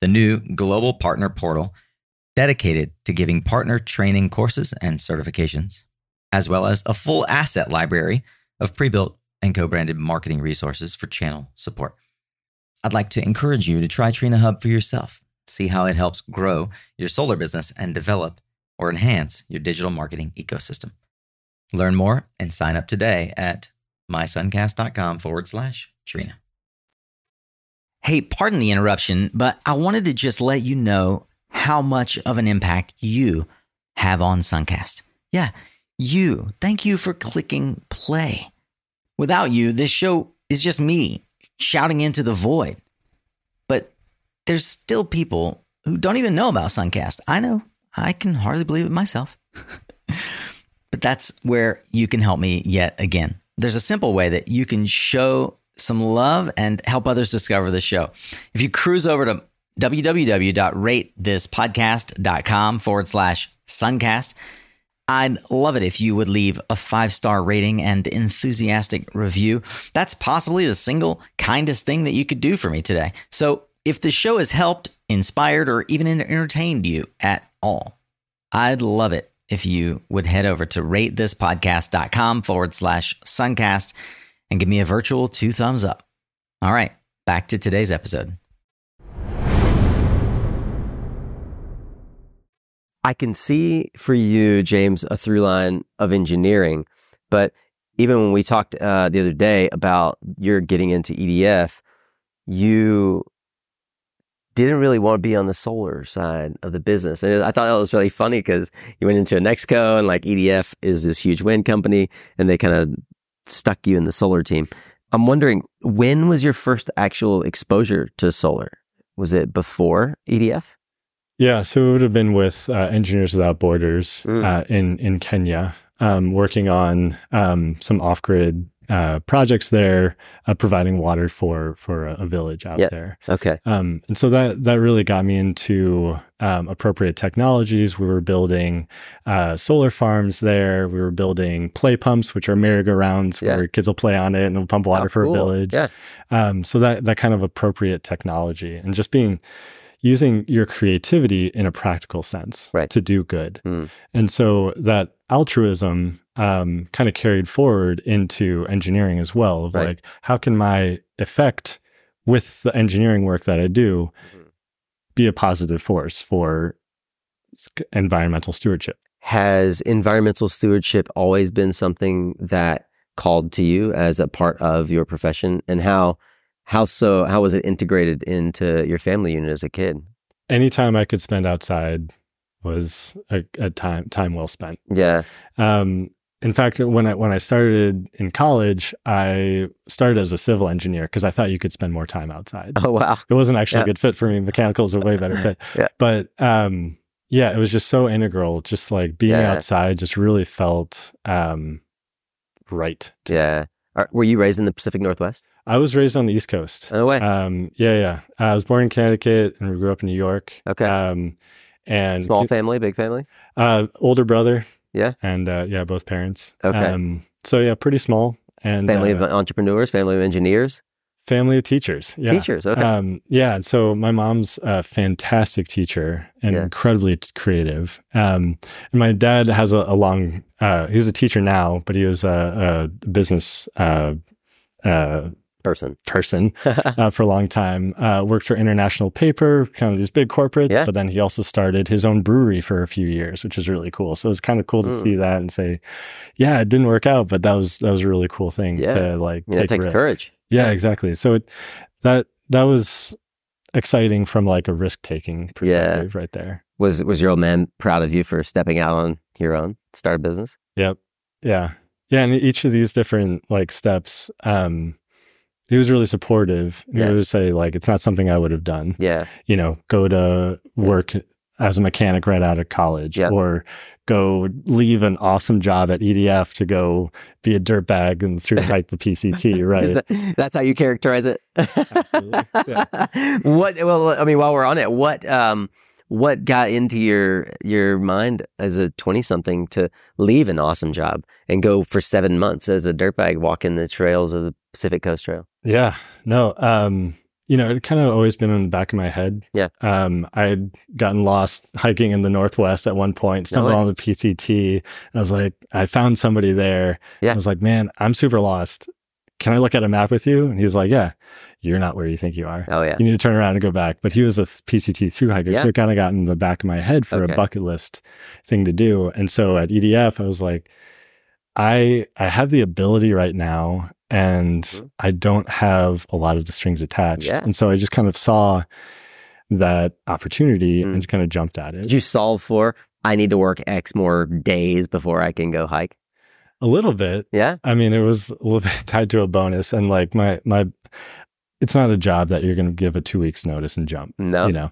the new global partner portal dedicated to giving partner training courses and certifications, as well as a full asset library of pre built and co branded marketing resources for channel support. I'd like to encourage you to try Trina Hub for yourself, see how it helps grow your solar business and develop or enhance your digital marketing ecosystem. Learn more and sign up today at mysuncast.com forward slash Trina. Hey, pardon the interruption, but I wanted to just let you know how much of an impact you have on Suncast. Yeah, you. Thank you for clicking play. Without you, this show is just me shouting into the void. But there's still people who don't even know about Suncast. I know. I can hardly believe it myself. but that's where you can help me yet again. There's a simple way that you can show some love and help others discover the show. If you cruise over to www.ratethispodcast.com forward slash suncast, I'd love it if you would leave a five star rating and enthusiastic review. That's possibly the single kindest thing that you could do for me today. So, if the show has helped, inspired, or even entertained you at all, I'd love it if you would head over to ratethispodcast.com forward slash suncast and give me a virtual two thumbs up. All right, back to today's episode. I can see for you, James, a through line of engineering. But even when we talked uh, the other day about your getting into EDF, you didn't really want to be on the solar side of the business. And I thought that was really funny because you went into enXco and like EDF is this huge wind company and they kind of stuck you in the solar team. I'm wondering when was your first actual exposure to solar? Was it before EDF? Yeah, so it would have been with uh, Engineers Without Borders Mm. uh, in in Kenya, um, working on um, some off grid uh, projects there, uh, providing water for for a, a village out Yeah. there. Okay. Um, and so that that really got me into um, appropriate technologies. We were building uh, solar farms there. We were building play pumps, which are merry-go-rounds Yeah. where kids will play on it and will pump water Oh, for cool. a village. Yeah. Um, so that that kind of appropriate technology and just being using your creativity in a practical sense Right. to do good. Mm. And so that altruism um, kind of carried forward into engineering as well. Of Right. like, how can my effect with the engineering work that I do Mhm. be a positive force for environmental stewardship? Has environmental stewardship always been something that called to you as a part of your profession? And how how so how was it integrated into your family unit as a kid? Anytime I could spend outside was a, a time time well spent. Yeah. Um, in fact, when I when I started in college, I started as a civil engineer because I thought you could spend more time outside. Oh wow. It wasn't actually Yeah. a good fit for me. Mechanical is a way better fit. Yeah. But um, yeah, it was just so integral. Just like being Yeah. outside, just really felt um, right. Yeah. Are, were you raised in the Pacific Northwest? I was raised on the East Coast. No way. Um, yeah, yeah. I was born in Connecticut and we grew up in New York. Okay. Um, and Small family, big family? uh, older brother. Yeah. And uh, yeah, both parents. Okay. Um, so yeah, pretty small and Family uh, of entrepreneurs, family of engineers, family of teachers. Yeah. teachers. Okay. Um, yeah. So my mom's a fantastic teacher and Yeah. incredibly creative. Um, and my dad has a, a long, uh, he's a teacher now, but he was a, a business, uh, uh, Person. person uh, for a long time. Uh, worked for International Paper, kind of these big corporates. Yeah. But then he also started his own brewery for a few years, which is really cool. So it was kind of cool to Mm. see that and say, yeah, it didn't work out, but that was that was a really cool thing Yeah. to like. I mean, it take takes risk. courage. Yeah, exactly. So it, that that was exciting from like a risk taking perspective right there. Was was your old man proud of you for stepping out on your own, start a business? Yep. Yeah. Yeah. And each of these different like steps, um, he was really supportive. He Yeah. would say like, it's not something I would have done. Yeah. You know, go to work as a mechanic right out of college Yeah. or go leave an awesome job at EDF to go be a dirtbag and through hike the PCT, right? that- that's how you characterize it. Absolutely. what? Well, I mean, while we're on it, what um, what got into your your mind as a twenty something to leave an awesome job and go for seven months as a dirtbag walking the trails of the Pacific Coast Trail? Yeah, no, um, you know, it kind of always been in the back of my head. Yeah. Um, I had gotten lost hiking in the Northwest at one point, stumbled way. on the PCT. And I was like, I found somebody there. Yeah. I was like, man, I'm super lost. Can I look at a map with you? And he was like, yeah, you're not where you think you are. Oh yeah, You need to turn around and go back. But he was a PCT through hiker. Yeah. So it kind of got in the back of my head for Okay. a bucket list thing to do. And so at EDF, I was like, I I have the ability right now and Mhm. I don't have a lot of the strings attached. Yeah. And so I just kind of saw that opportunity Mm. and just kind of jumped at it. did you solve for? I need to work X more days before I can go hike. A little bit. Yeah, I mean, it was a little bit tied to a bonus and like my my it's not a job that you're going to give a 2 weeks notice and jump. no, you know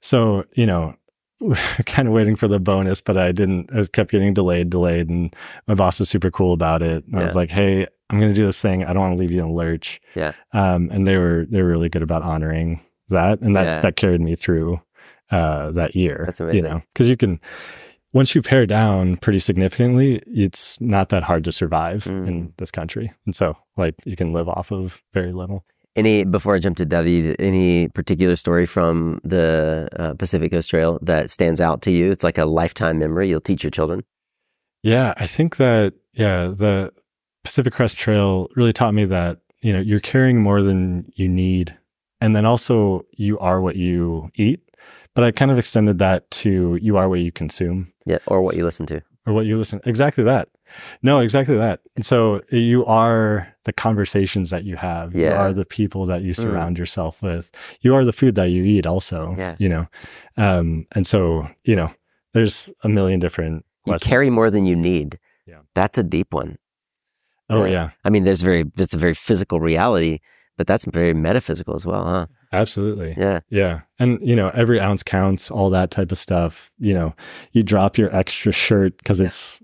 so you know kind of waiting for the bonus but i didn't i kept getting delayed delayed and my boss was super cool about it And i was like hey i'm going to do this thing i don't want to leave you in a lurch Yeah. um and they were they were really good about honoring that and that Yeah. that carried me through uh that year That's amazing. you know because you can once you pare down pretty significantly, it's not that hard to survive Mm. in this country. And so, like, you can live off of very little. Any before I jump to David, any particular story from the uh, Pacific Coast Trail that stands out to you? It's like a lifetime memory you'll teach your children. Yeah, I think that yeah, the Pacific Crest Trail really taught me that, you know, you're carrying more than you need. And then also you are what you eat. But I kind of extended that to you are what you consume Yeah, or what you listen to. or what you listen. Exactly that. No, exactly that. And so you are the conversations that you have. Yeah. You are the people that you Mm. surround yourself with. You are the food that you eat also. Yeah. You know. Um, and so, you know, there's a million different You lessons. carry more than you need. Yeah. That's a deep one. Oh Yeah. yeah. I mean, there's very it's a very physical reality, but that's very metaphysical as well, huh? Absolutely. Yeah. Yeah. And, you know, every ounce counts, all that type of stuff. You know, you drop your extra shirt because it's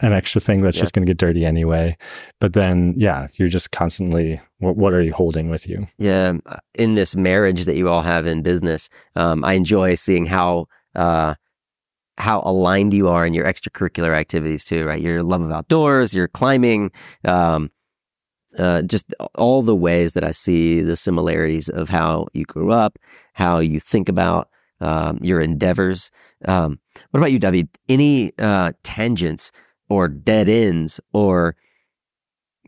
an extra thing that's Yeah. just going to get dirty anyway. But then, yeah, you're just constantly, what, what are you holding with you? Yeah, um, in this marriage that you all have in business, um, I enjoy seeing how uh, how aligned you are in your extracurricular activities too. Right, your love of outdoors, your climbing, um, uh, just all the ways that I see the similarities of how you grew up, how you think about um, your endeavors. Um, what about you, David? Any uh, tangents or dead ends or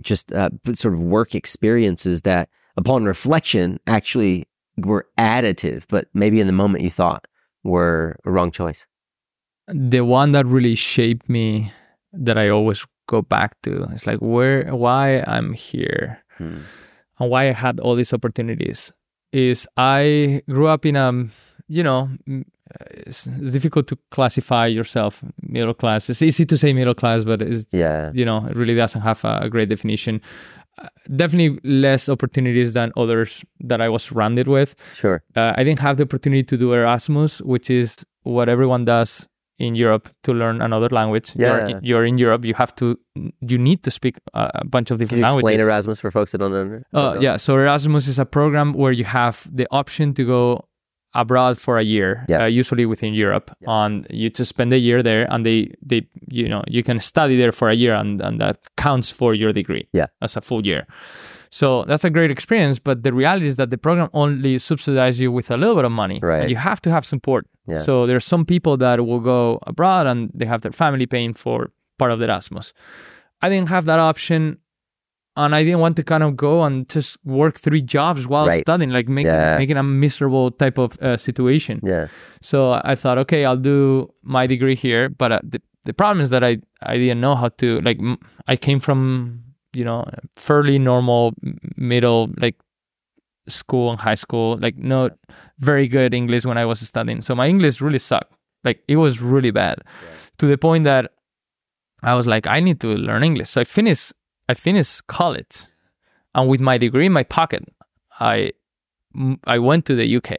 just uh, sort of work experiences that upon reflection actually were additive, but maybe in the moment you thought were a wrong choice. the one that really shaped me that I always go back to It's like where why I'm here Hmm. and why I had all these opportunities is I grew up in a you know it's, it's difficult to classify yourself middle class it's easy to say middle class but it's Yeah. you know it really doesn't have a, a great definition uh, definitely less opportunities than others that I was surrounded with Sure. uh, I didn't have the opportunity to do Erasmus, which is what everyone does in Europe to learn another language. Yeah. You're, you're in Europe. You have to. You need to speak a bunch of Can different you explain languages. Erasmus for folks that don't under? Uh, know? yeah. So Erasmus is a program where you have the option to go abroad for a year, Yeah. uh, usually within Europe. And you just spend a year there, and they they you know you can study there for a year, and and that counts for your degree. Yeah. as a full year. So that's a great experience, but the reality is that the program only subsidizes you with a little bit of money. Right. And you have to have support. Yeah. So are some people that will go abroad and they have their family paying for part of the Erasmus. I didn't have that option and I didn't want to kind of go and just work three jobs while Right. studying, like make, Yeah. making a miserable type of uh, situation. Yeah. So I thought, okay, I'll do my degree here. But uh, the, the problem is that I, I didn't know how to, like, m- I came from, you know, fairly normal middle, like, school and high school, like, no very good English when I was studying. So my English really sucked. Like, it was really bad to the point that I was like, I need to learn English. So I finished, I finished college. And with my degree in my pocket, I, I went to the UK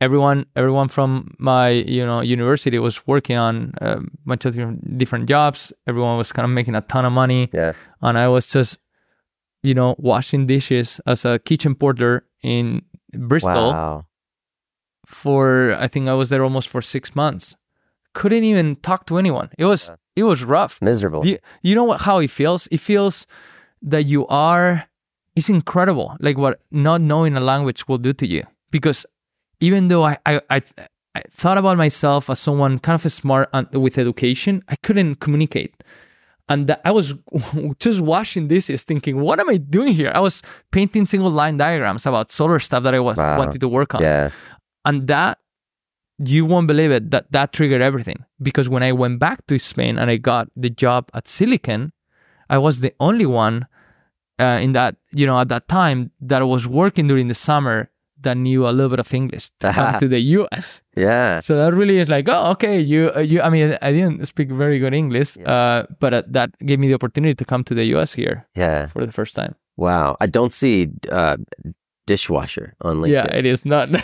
everyone everyone from my you know university was working on a bunch of different, different jobs everyone was kind of making a ton of money Yeah. and i was just you know washing dishes as a kitchen porter in bristol Wow. for i think i was there almost for six months. Couldn't even talk to anyone. It was it was rough. Miserable. you, you know what how it feels? It feels that you are it's incredible like what not knowing a language will do to you. Because even though i i, I, I thought about myself as someone kind of smart and with education i couldn't communicate and I was just washing dishes thinking, what am I doing here? I was painting single line diagrams about solar stuff that I was Wow. wanted to work on yeah. and that you won't believe it that that triggered everything because when i went back to spain and i got the job at Siliken i was the only one uh, in that you know at that time that was working during the summer that knew a little bit of english to come to the us Yeah. so that really is like oh okay you uh, you i mean i didn't speak very good english uh, but uh, that gave me the opportunity to come to the us here Yeah. for the first time Wow. I don't see uh, dishwasher on LinkedIn. yeah it is not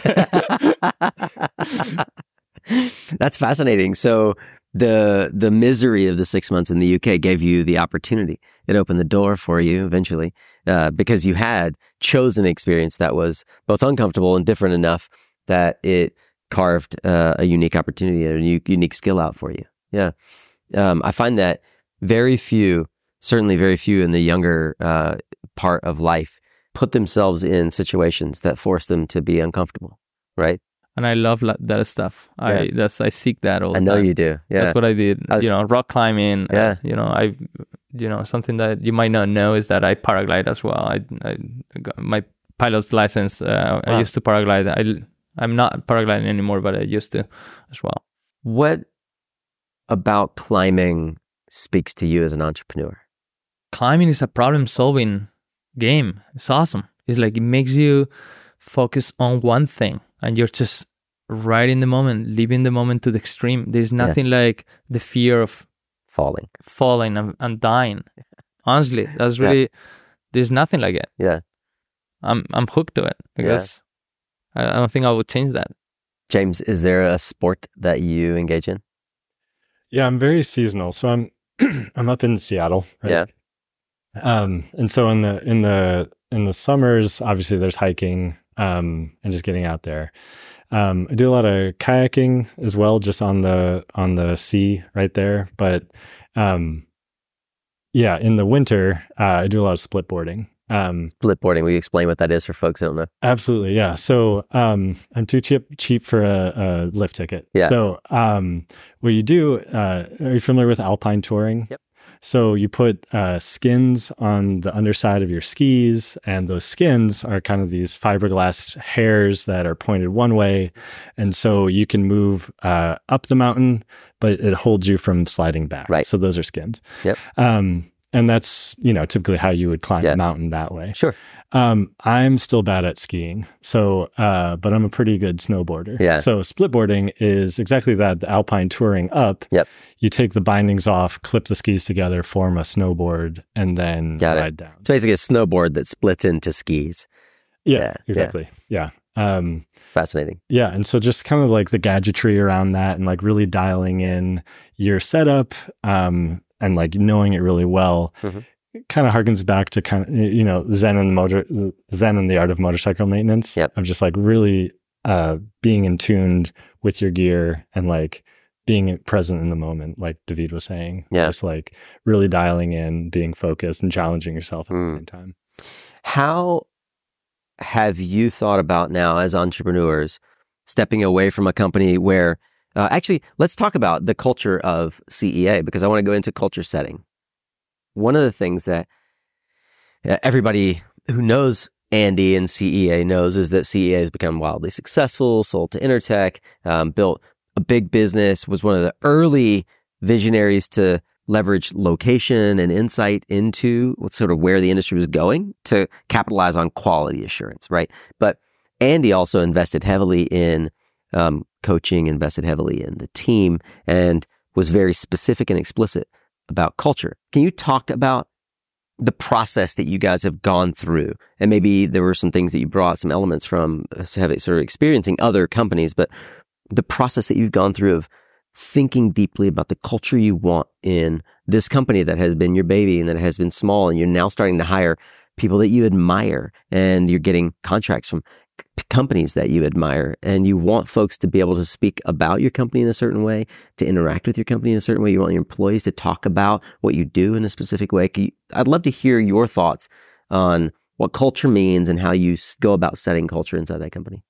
That's fascinating. So the the misery of the six months in the UK gave you the opportunity. It opened the door for you eventually uh, because you had chosen an experience that was both uncomfortable and different enough that it carved uh, a unique opportunity and unique skill out for you. Yeah. Um, I find that very few, certainly very few in the younger uh, part of life, put themselves in situations that force them to be uncomfortable. Right. And I love that stuff. I Yeah. that's I seek that all the I know time. you do. Yeah. That's what I did. I was- you know, rock climbing. uh, Yeah. you know, I, you know, something that you might not know is that I paraglide as well. I, I got my pilot's license. Uh, I used to paraglide. I, I'm not paragliding anymore, but I used to as well. what about climbing speaks to you as an entrepreneur? Climbing is a problem solving game. It's awesome. It's like it makes you focus on one thing and you're just right in the moment, living the moment to the extreme. There's nothing like the fear of Falling. falling and, and dying. Honestly, that's Yeah. really there's nothing like it. Yeah. I'm I'm hooked to it because I, I don't think I would change that. James, is there a sport that you engage in? Yeah, I'm very seasonal. So I'm I'm up in Seattle. Right? Yeah. Um, and so in the in the in the summers, obviously there's hiking um, and just getting out there. Um, I do a lot of kayaking as well, just on the on the sea right there. But um, yeah, in the winter, uh, I do a lot of split boarding. Um, Split boarding. Will you explain what that is for folks that don't know? Absolutely, yeah. So um, I'm too cheap cheap for a, a lift ticket. Yeah. So um, what you do? Uh, are you familiar with alpine touring? Yep. So you put uh, skins on the underside of your skis, and those skins are kind of these fiberglass hairs that are pointed one way, and so you can move uh, up the mountain, but it holds you from sliding back. Right. So those are skins. Yep. Um, and that's you know typically how you would climb Yeah. a mountain that way. Sure. Um, I'm still bad at skiing, so uh, but I'm a pretty good snowboarder. Yeah. So splitboarding is exactly that: the alpine touring up. Yep. You take the bindings off, clip the skis together, form a snowboard, and then Got it. ride down. It's basically a snowboard that splits into skis. Yeah, Yeah, yeah. exactly. Yeah. Um, Fascinating. yeah, and so just kind of like the gadgetry around that, and like really dialing in your setup, um, and like knowing it really well. Mhm. It kind of harkens back to kind of you know Zen and motor Zen and the art of motorcycle maintenance. Yep. Of just like really uh, being in tuned with your gear and like being present in the moment, like David was saying. Yeah. Just like really dialing in, being focused, and challenging yourself at Mm. the same time. How have you thought about now as entrepreneurs stepping away from a company where, uh, actually, let's talk about the culture of CEA because I want to go into culture setting. One of the things that uh, everybody who knows Andy and CEA knows is that CEA has become wildly successful, sold to Intertek, um, built a big business, was one of the early visionaries to leverage location and insight into what sort of where the industry was going to capitalize on quality assurance, right? But Andy also invested heavily in um, coaching, invested heavily in the team, and was very specific and explicit about culture. Can you talk about the process that you guys have gone through? And maybe there were some things that you brought, some elements from uh, having sort of experiencing other companies, but the process that you've gone through of thinking deeply about the culture you want in this company that has been your baby and that has been small and you're now starting to hire people that you admire and you're getting contracts from companies that you admire and you want folks to be able to speak about your company in a certain way to interact with your company in a certain way you want your employees to talk about what you do in a specific way i'd love to hear your thoughts on what culture means and how you go about setting culture inside that company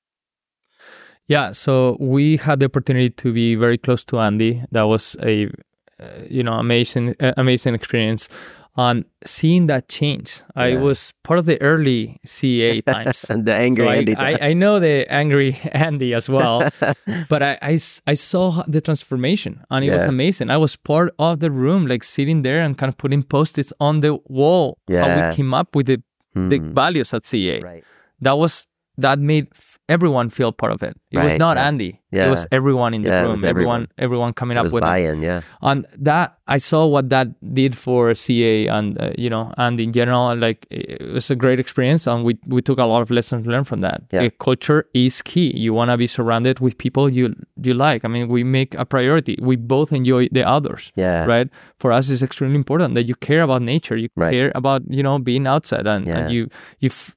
Yeah, so we had the opportunity to be very close to Andy. That was a uh, you know amazing uh, amazing experience. On seeing that change, I was part of the early CA times. and the angry So I, andy I, I know the angry Andy as well, but I I saw the transformation and it was amazing. I was part of the room, like sitting there and kind of putting post-its on the wall. Yeah. How we came up with the, the Hmm, values at CA. right That was that made everyone feel part of it. It was not yeah. Andy. Yeah. It was everyone in the Yeah, room. Everyone, everyone. coming it up with it. buy-in yeah And that I saw what that did for CA and uh, you know and in general like it was a great experience and we we took a lot of lessons learned from that. Yeah. Culture is key. You want to be surrounded with people you you like. I mean, we make a priority. We both enjoy the others. yeah Right. For us, it's extremely important that you care about nature. You Right. care about you know being outside, and, and you you f-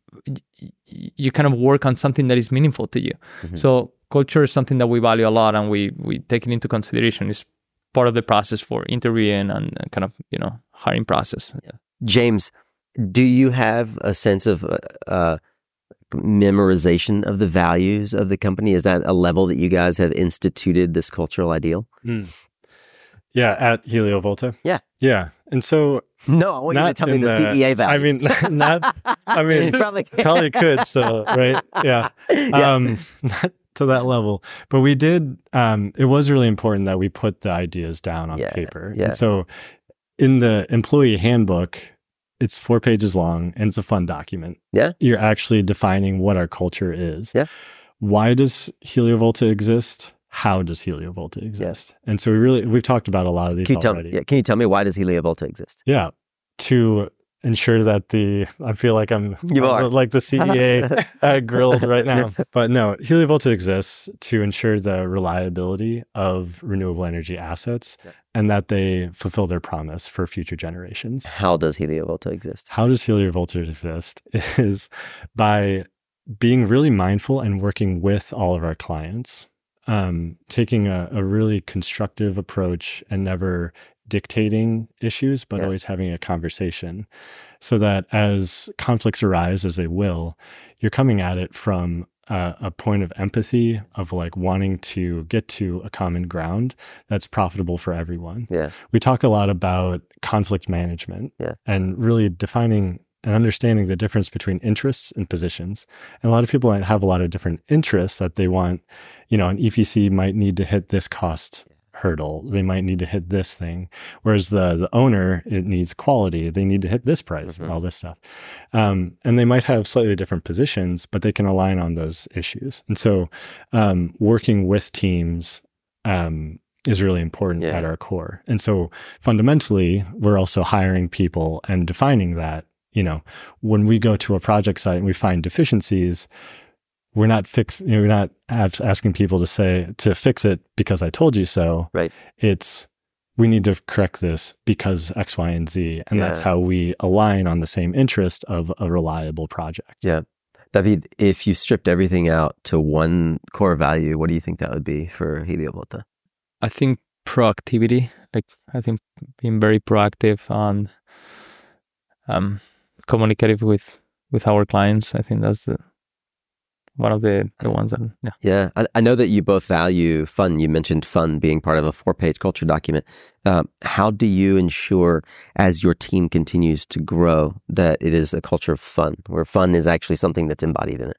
you kind of work on something that is meaningful to you. Mm-hmm. So culture is something that we value a lot, and we we take it into consideration. It's part of the process for interviewing and, and kind of you know hiring process. James, do you have a sense of uh, uh, memorization of the values of the company? Is that a level that you guys have instituted this cultural ideal? Mm. Yeah, at Heliovolta. Yeah. Yeah. And so No, I want you to tell me the, the- CEA values. I mean not I mean probably, probably could so right yeah Yeah. um not to that level but we did um it was really important that we put the ideas down on Yeah, paper yeah. and so in the employee handbook it's four pages long and it's a fun document Yeah. you're actually defining what our culture is Yeah. why does heliovolta exist how does heliovolta exist and so we really we've talked about a lot of these can you tell already me? Yeah, can you tell me why does Heliovolta exist? yeah. To ensure that the, I feel like I'm You are. like the CEA uh, grilled right now. But no, HelioVolta exists to ensure the reliability of renewable energy assets Yeah. and that they fulfill their promise for future generations. How does HelioVolta exist? How does HelioVolta exist is by being really mindful and working with all of our clients, um, taking a, a really constructive approach and never dictating issues, but Yeah. always having a conversation so that as conflicts arise, as they will, you're coming at it from a, a point of empathy, of like wanting to get to a common ground that's profitable for everyone Yeah, we talk a lot about conflict management Yeah. and really defining and understanding the difference between interests and positions. And a lot of people have a lot of different interests that they want, you know, an EPC might need to hit this cost hurdle. They might need to hit this thing. Whereas the the owner, it needs quality. They need to hit this price Mhm. and all this stuff. Um, and they might have slightly different positions, but they can align on those issues. And so um, working with teams um, is really important Yeah. at our core. And so fundamentally, we're also hiring people and defining that, you know, when we go to a project site and we find deficiencies, we're not fix, you know, we're not abs- asking people to say to fix it because I told you so. Right. It's we need to correct this because X, Y, and Z, and that's how we align on the same interest of a reliable project. Yeah. David, if you stripped everything out to one core value, what do you think that would be for HelioVolta? I think proactivity, like I think being very proactive and um, communicative with with our clients. I think that's the one of the the ones that yeah. Yeah, I, I know that you both value fun. You mentioned fun being part of a four page culture document. Um, how do you ensure, as your team continues to grow, that it is a culture of fun, where fun is actually something that's embodied in it?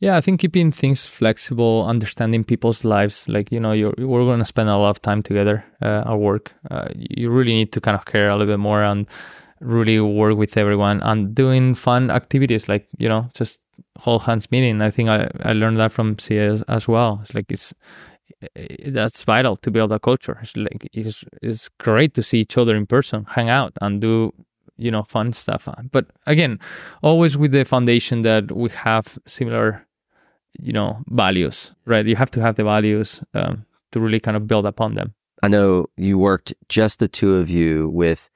Yeah, I think keeping things flexible, understanding people's lives. Like you know, you're, we're going to spend a lot of time together uh, at work. Uh, you really need to kind of care a little bit more and really work with everyone and doing fun activities like you know just whole hands meeting. I think I, I learned that from CA as, well. It's like it's eh, that's vital to build a culture. It's like it's, it's great to see each other in person, hang out, and do you know fun stuff. But again, always with the foundation that we have similar you know values right you have to have the values um, to really kind of build upon them I know you worked just the two of you with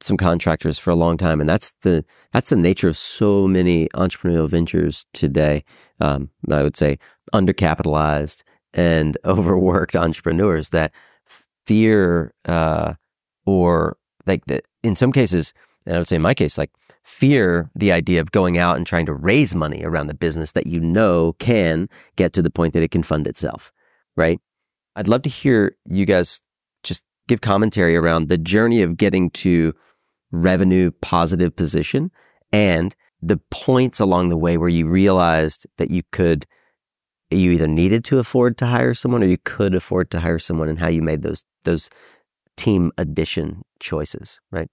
some contractors for a long time, and that's the that's the nature of so many entrepreneurial ventures today. Um, I would say undercapitalized and overworked entrepreneurs that fear uh, or like the in some cases, and I would say in my case, like fear the idea of going out and trying to raise money around a business that you know can get to the point that it can fund itself, right? I'd love to hear you guys just give commentary around the journey of getting to revenue positive position and the points along the way where you realized that you could you either needed to afford to hire someone or you could afford to hire someone and how you made those those team addition choices, right?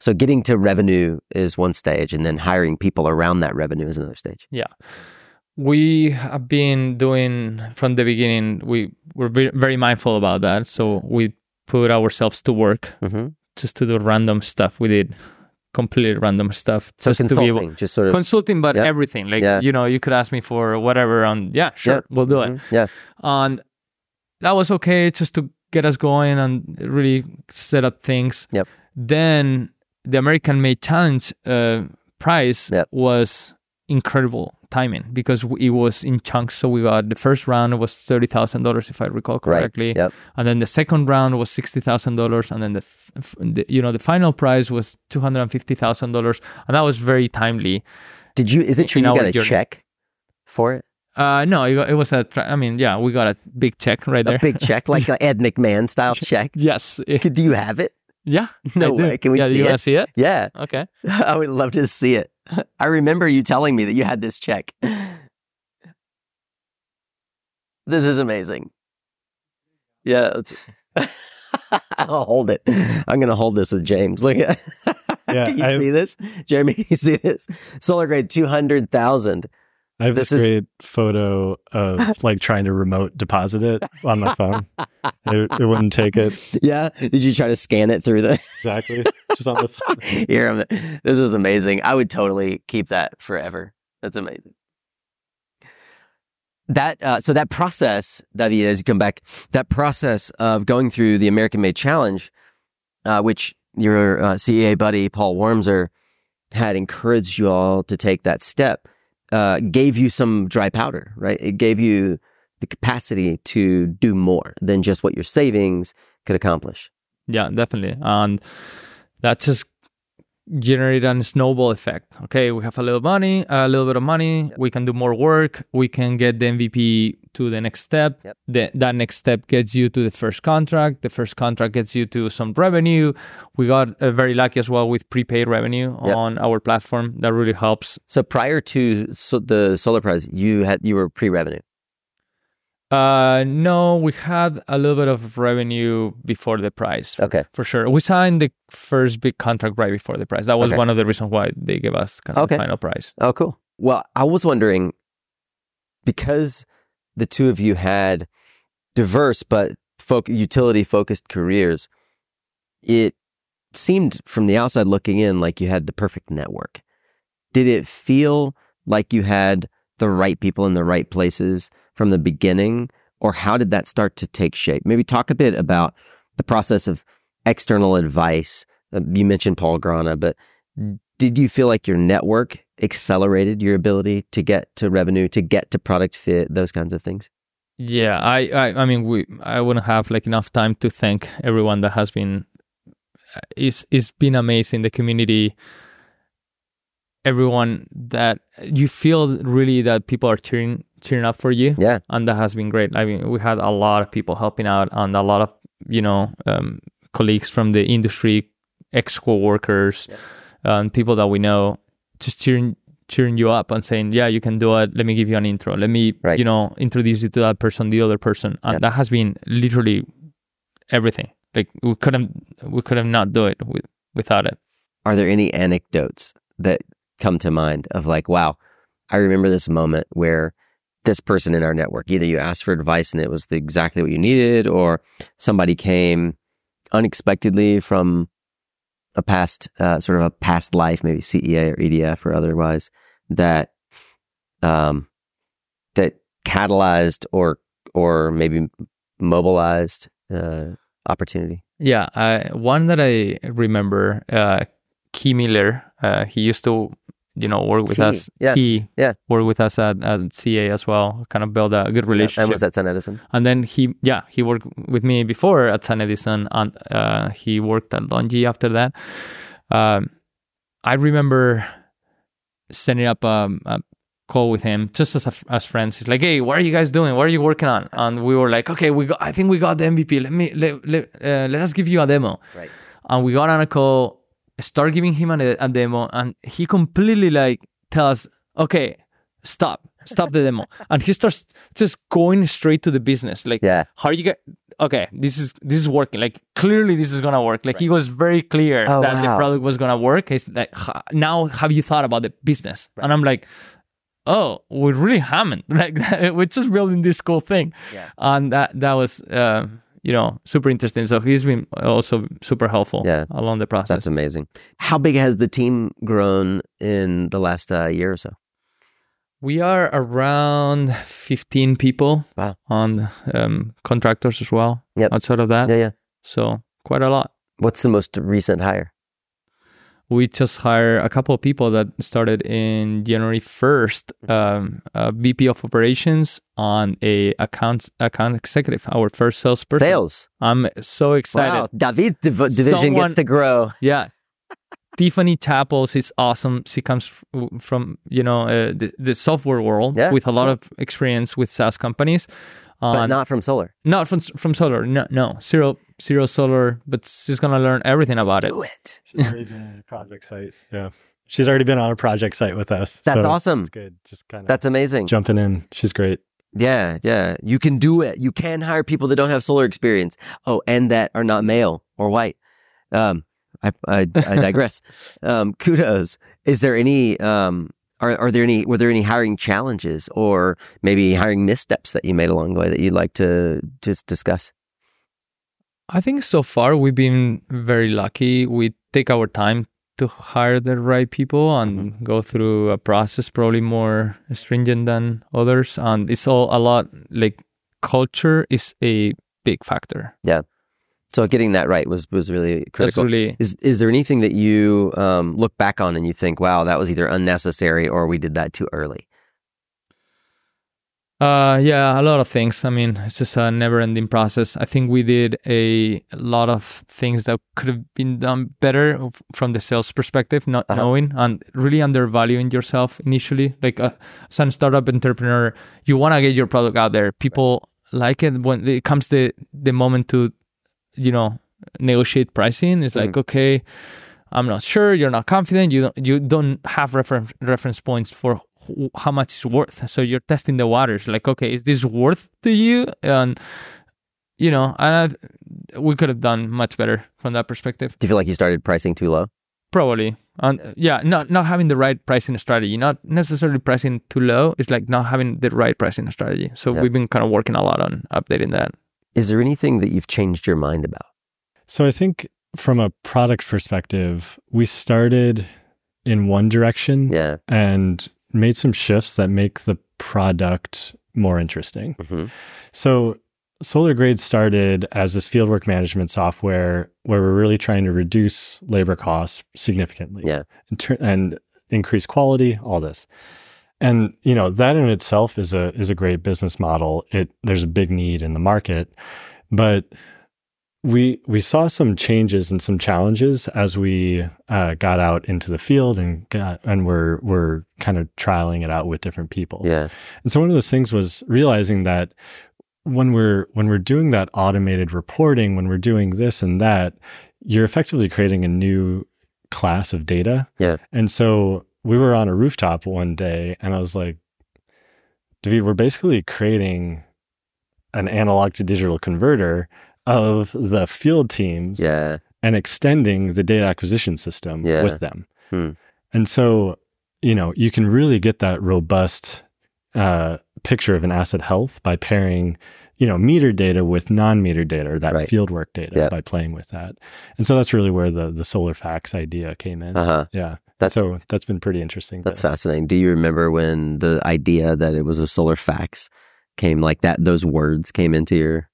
So getting to revenue is one stage and then hiring people around that revenue is another stage. Yeah. We have been doing from the beginning we were very mindful about that so we put ourselves to work Mm-hmm. Just to do random stuff we did completely random stuff So just to be consulting, able just sort of consulting but Yeah. everything like Yeah. you know you could ask me for whatever On yeah sure Yeah. we'll do it Mhm. Yeah. and that was okay just to get us going and really set up things. Yep. Then the American Made Challenge uh, prize Yep. was incredible timing because it was in chunks. So we got the first round was thirty thousand dollars, if I recall correctly, Yep. and then the second round was sixty thousand dollars, and then the, f- the you know the final prize was two hundred and fifty thousand dollars, and that was very timely. Did you? Is it true you got a journey. check for it? Uh, no, it, was a. Tra- I mean, yeah, we got a big check right there. A big check, like the Ed McMahon style check. yes. Do you have it? Yeah. No I do. way. Can we yeah, see you it? want to see it? Yeah, Okay. I would love to see it. I remember you telling me that you had this check. This is amazing. Yeah, it's- I'll hold it. I'm gonna hold this with James. Look at. Yeah, can you I- see this, Jeremy? Can you see this? SolarGrade two hundred thousand. I have This this, is- great photo of like trying to remote deposit it on my phone. it, it wouldn't take it Yeah. Did you try to scan it through the? exactly just on the phone. Here, I'm, this is amazing. I would totally keep that forever. That's amazing. That uh, so that process, David, as you come back, that process of going through the American Made Challenge, uh, which your uh, CEA buddy Paul Wormser had encouraged you all to take that step, uh, gave you some dry powder, right? It gave you the capacity to do more than just what your savings could accomplish. Yeah, definitely. And that just generated a snowball effect. Okay, we have a little money, a little bit of money. We can do more work. We can get the MVP to the next step. Yep. The, that next step gets you to the first contract. The first contract gets you to some revenue. We got uh, very lucky as well with prepaid revenue Yep. on our platform. That really helps. So prior to so the Solar Prize, you had you were pre-revenue. Uh, no, we had a little bit of revenue before the price. Okay. For sure. We signed the first big contract right before the price. That was Okay. one of the reasons why they gave us kind of Okay. the final price. Oh, cool. Well, I was wondering because the two of you had diverse but foc- utility focused careers, it seemed from the outside looking in like you had the perfect network. Did it feel like you had the right people in the right places from the beginning? Or how did that start to take shape? Maybe talk a bit about the process of external advice. Uh, You mentioned Paul Grana, but did you feel like your network accelerated your ability to get to revenue, to get to product fit, those kinds of things? Yeah, I, I, I mean, we, I wouldn't have like enough time to thank everyone that has been. It's it's been amazing. The community, everyone that you feel really that people are cheering cheering up for you. Yeah. and that has been great. I mean, we had a lot of people helping out, and a lot of you know um, colleagues from the industry, ex co-workers, um, people that we know, just cheering cheering you up and saying, "Yeah, you can do it. Let me give you an intro. Let me, Right. you know, introduce you to that person, the other person." And Yeah. that has been literally everything. Like we couldn't we could have not do it with, without it. Are there any anecdotes that come to mind of like, wow, I remember this moment where this person in our network, either you asked for advice and it was the, exactly what you needed, or somebody came unexpectedly from a past, uh, sort of a past life, maybe CEA or EDF or otherwise, that, um, that catalyzed or, or maybe mobilized, uh, opportunity. Yeah, I, one that I remember, uh, Key Miller. Uh, he used to, you know, work with Key, us. yeah, Key, yeah. work with us at, at CA as well. Kind of build a good relationship. And was that SunEdison? And then he, yeah, he worked with me before at SunEdison, and uh, he worked at Longi after that. Um, I remember setting up a, a call with him just as a, as friends. He's like, "Hey, what are you guys doing? What are you working on?" And we were like, "Okay, we got. I think we got the MVP. Let me let let, uh, let us give you a demo." Right. And we got on a call, start giving him a, a demo, and he completely like tells "Okay, stop." Stop the demo, and he starts just going straight to the business. Like, Yeah. how are you get okay this is this is working like clearly this is gonna work like he was very clear Oh, that the product was gonna work he's like now have you thought about the business and i'm like oh we really haven't like we're just building this cool thing Yeah. and that that was uh, you know super interesting so he's been also super helpful Yeah. along the process That's amazing. How big has the team grown in the last uh, year or so? we are around 15 people Wow. on um, contractors as well Yep. outside of that Yeah, yeah. so quite a lot What's the most recent hire? We just hired a couple of people that started in January 1st, um, a VP of operations on a account account executive, our first salesperson. Sales. I'm so excited. Wow. David's div- division Someone- gets to grow. Yeah. Tiffany Chapels is awesome. She comes from you know uh, the, the software world Yeah, with a lot of experience with SaaS companies. But not from solar. not from from solar. No, no zero zero solar. But she's gonna learn everything about it. Do it. She's already been on a project site. Yeah. She's already been on a project site with us. That's so awesome. It's good. Just kind of That's amazing. jumping in. She's great. Yeah, yeah. You can do it. You can hire people that don't have solar experience. Oh, and that are not male or white. Um, I, I, I digress. um, kudos. Is there any, um, are, are there any, were there any hiring challenges or maybe hiring missteps that you made along the way that you'd like to just discuss? I think so far we've been very lucky. We take our time to hire the right people and go through a process probably more stringent than others. And it's all a lot like culture is a big factor. Yeah. So getting that right was, was really critical. really Is is there anything that you um, look back on and you think, wow, that was either unnecessary or we did that too early? Uh, yeah, a lot of things. I mean, it's just a never-ending process. I think we did a lot of things that could have been done better from the sales perspective, not Uh-huh. knowing and really undervaluing yourself initially. Like uh, as a startup entrepreneur, you want to get your product out there. People like it when it comes the the moment to, you know, negotiate pricing. It's like okay, I'm not sure. You're not confident. You don't you don't have reference reference points for how much it's worth. So you're testing the waters. Like, okay, is this worth to you? And you know, and I, we could have done much better from that perspective. Do you feel like you started pricing too low? Probably. And yeah, not not having the right pricing strategy, not necessarily pricing too low. It's like not having the right pricing strategy. So Yeah. we've been kind of working a lot on updating that. Is there anything that you've changed your mind about? So I think from a product perspective, we started in one direction Yeah. and made some shifts that make the product more interesting. Mhm. So SolarGrade started as this fieldwork management software where we're really trying to reduce labor costs significantly Yeah. and, tur- and increase quality, all this. And you know, that in itself is a is a great business model. It there's a big need in the market, but we we saw some changes and some challenges as we uh, got out into the field and got and we're we're kind of trialing it out with different people. Yeah. And so one of those things was realizing that when we're when we're doing that automated reporting, when we're doing this and that, you're effectively creating a new class of data. Yeah. And so we were on a rooftop one day and I was like, David, we're basically creating an analog to digital converter of the field teams Yeah. and extending the data acquisition system Yeah. with them. Hmm. And so, you know, you can really get that robust uh, picture of an asset health by pairing, you know, meter data with non-meter data or that Right. fieldwork data Yeah. by playing with that. And so that's really where the the SolarFax idea came in. Uh huh. Yeah. That's so that's been pretty interesting. that's fascinating. Do you remember when the idea that it was a SolarFax came like that? Those words came into your.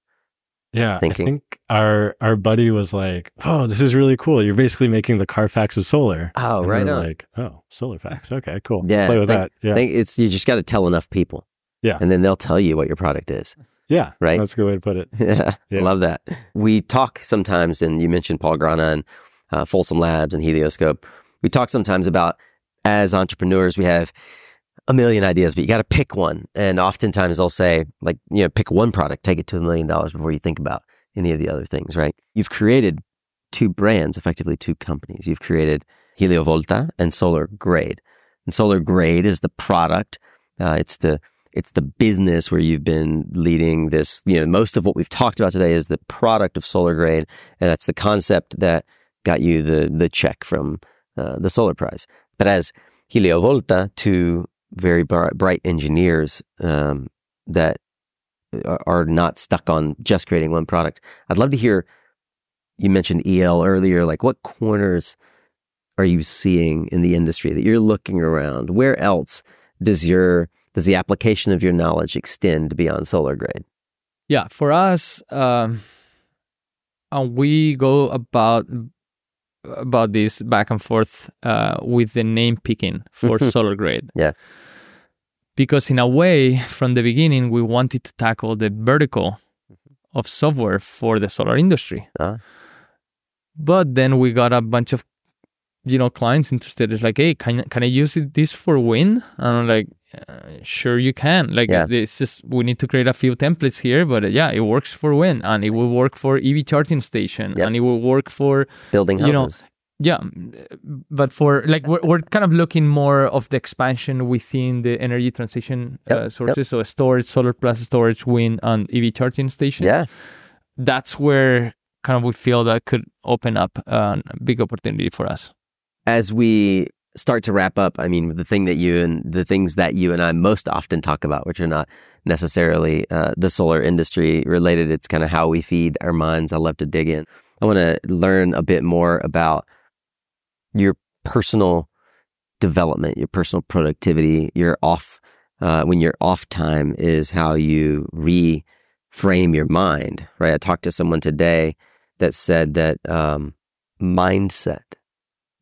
Yeah, thinking. I think our our buddy was like, "Oh, this is really cool. You're basically making the Carfax of solar." Oh, And right we're on. Like, oh, SolarFax. Okay, cool. Yeah, play with think- that. Yeah, I think it's you just got to tell enough people. Yeah. And then they'll tell you what your product is. yeah, right? That's a good way to put it. Yeah, Yeah. love that. We talk sometimes, and you mentioned Paul Grana and uh, Folsom Labs and Helioscope. We talk sometimes about as entrepreneurs, we have a million ideas, but you got to pick one. And oftentimes they'll say, like, you know, pick one product, take it to a million dollars before you think about any of the other things, right? You've created two brands, effectively two companies. You've created HelioVolta and SolarGrade. And SolarGrade is the product. Uh, it's the it's the business where you've been leading this. You know, most of what we've talked about today is the product of SolarGrade, and that's the concept that got you the the check from uh, the Solar Prize. But as HelioVolta, two very bright engineers um, that are, not stuck on just creating one product. I'd love to hear. You mentioned EL earlier. Like, what corners are you seeing in the industry that you're looking around? Where else does your does the application of your knowledge extend beyond SolarGrade? Yeah, for us, um, we go about about this back and forth uh, with the name picking for SolarGrade. Yeah. Because in a way, from the beginning, we wanted to tackle the vertical of software for the solar industry. Ah. But then we got a bunch of, you know, clients interested. It's like, hey, can can I use it, this for wind? And I'm like, uh, sure you can. Like, Yeah. it's just we need to create a few templates here, but uh, yeah, it works for wind, and it will work for EV charging station, Yep. and it will work for Building You know, houses. yeah, but for like we're, we're kind of looking more of the expansion within the energy transition Yep, uh, yep. sources. So storage, solar plus storage, wind, and EV charging station. yeah. that's where kind of we feel that could open up uh, a big opportunity for us. as we start to wrap up, I mean, the thing that you and the things that you and I most often talk about, which are not necessarily uh, the solar industry related, it's kind of how we feed our minds. I love to dig in. I want to learn a bit more about your personal development, your personal productivity, your off, uh, when your off time is how you reframe your mind, right? I talked to someone today that said that um, mindset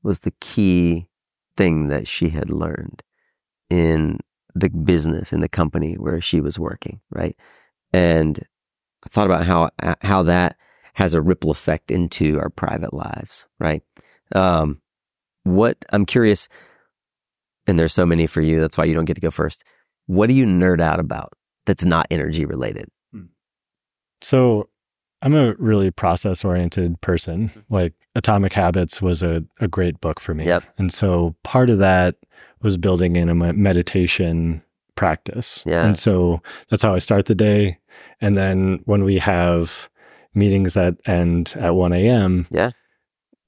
was the key thing that she had learned in the business in the company where she was working right? And i thought about how how that has a ripple effect into our private lives right? Um what i'm curious and there's so many for you that's why you don't get to go first. What do you nerd out about that's not energy related? So I'm a really process oriented person. Like Atomic Habits was a, a great book for me. Yep. And so part of that was building in a meditation practice. Yeah. And so that's how I start the day. And then when we have meetings that end at 1 a.m., Yeah.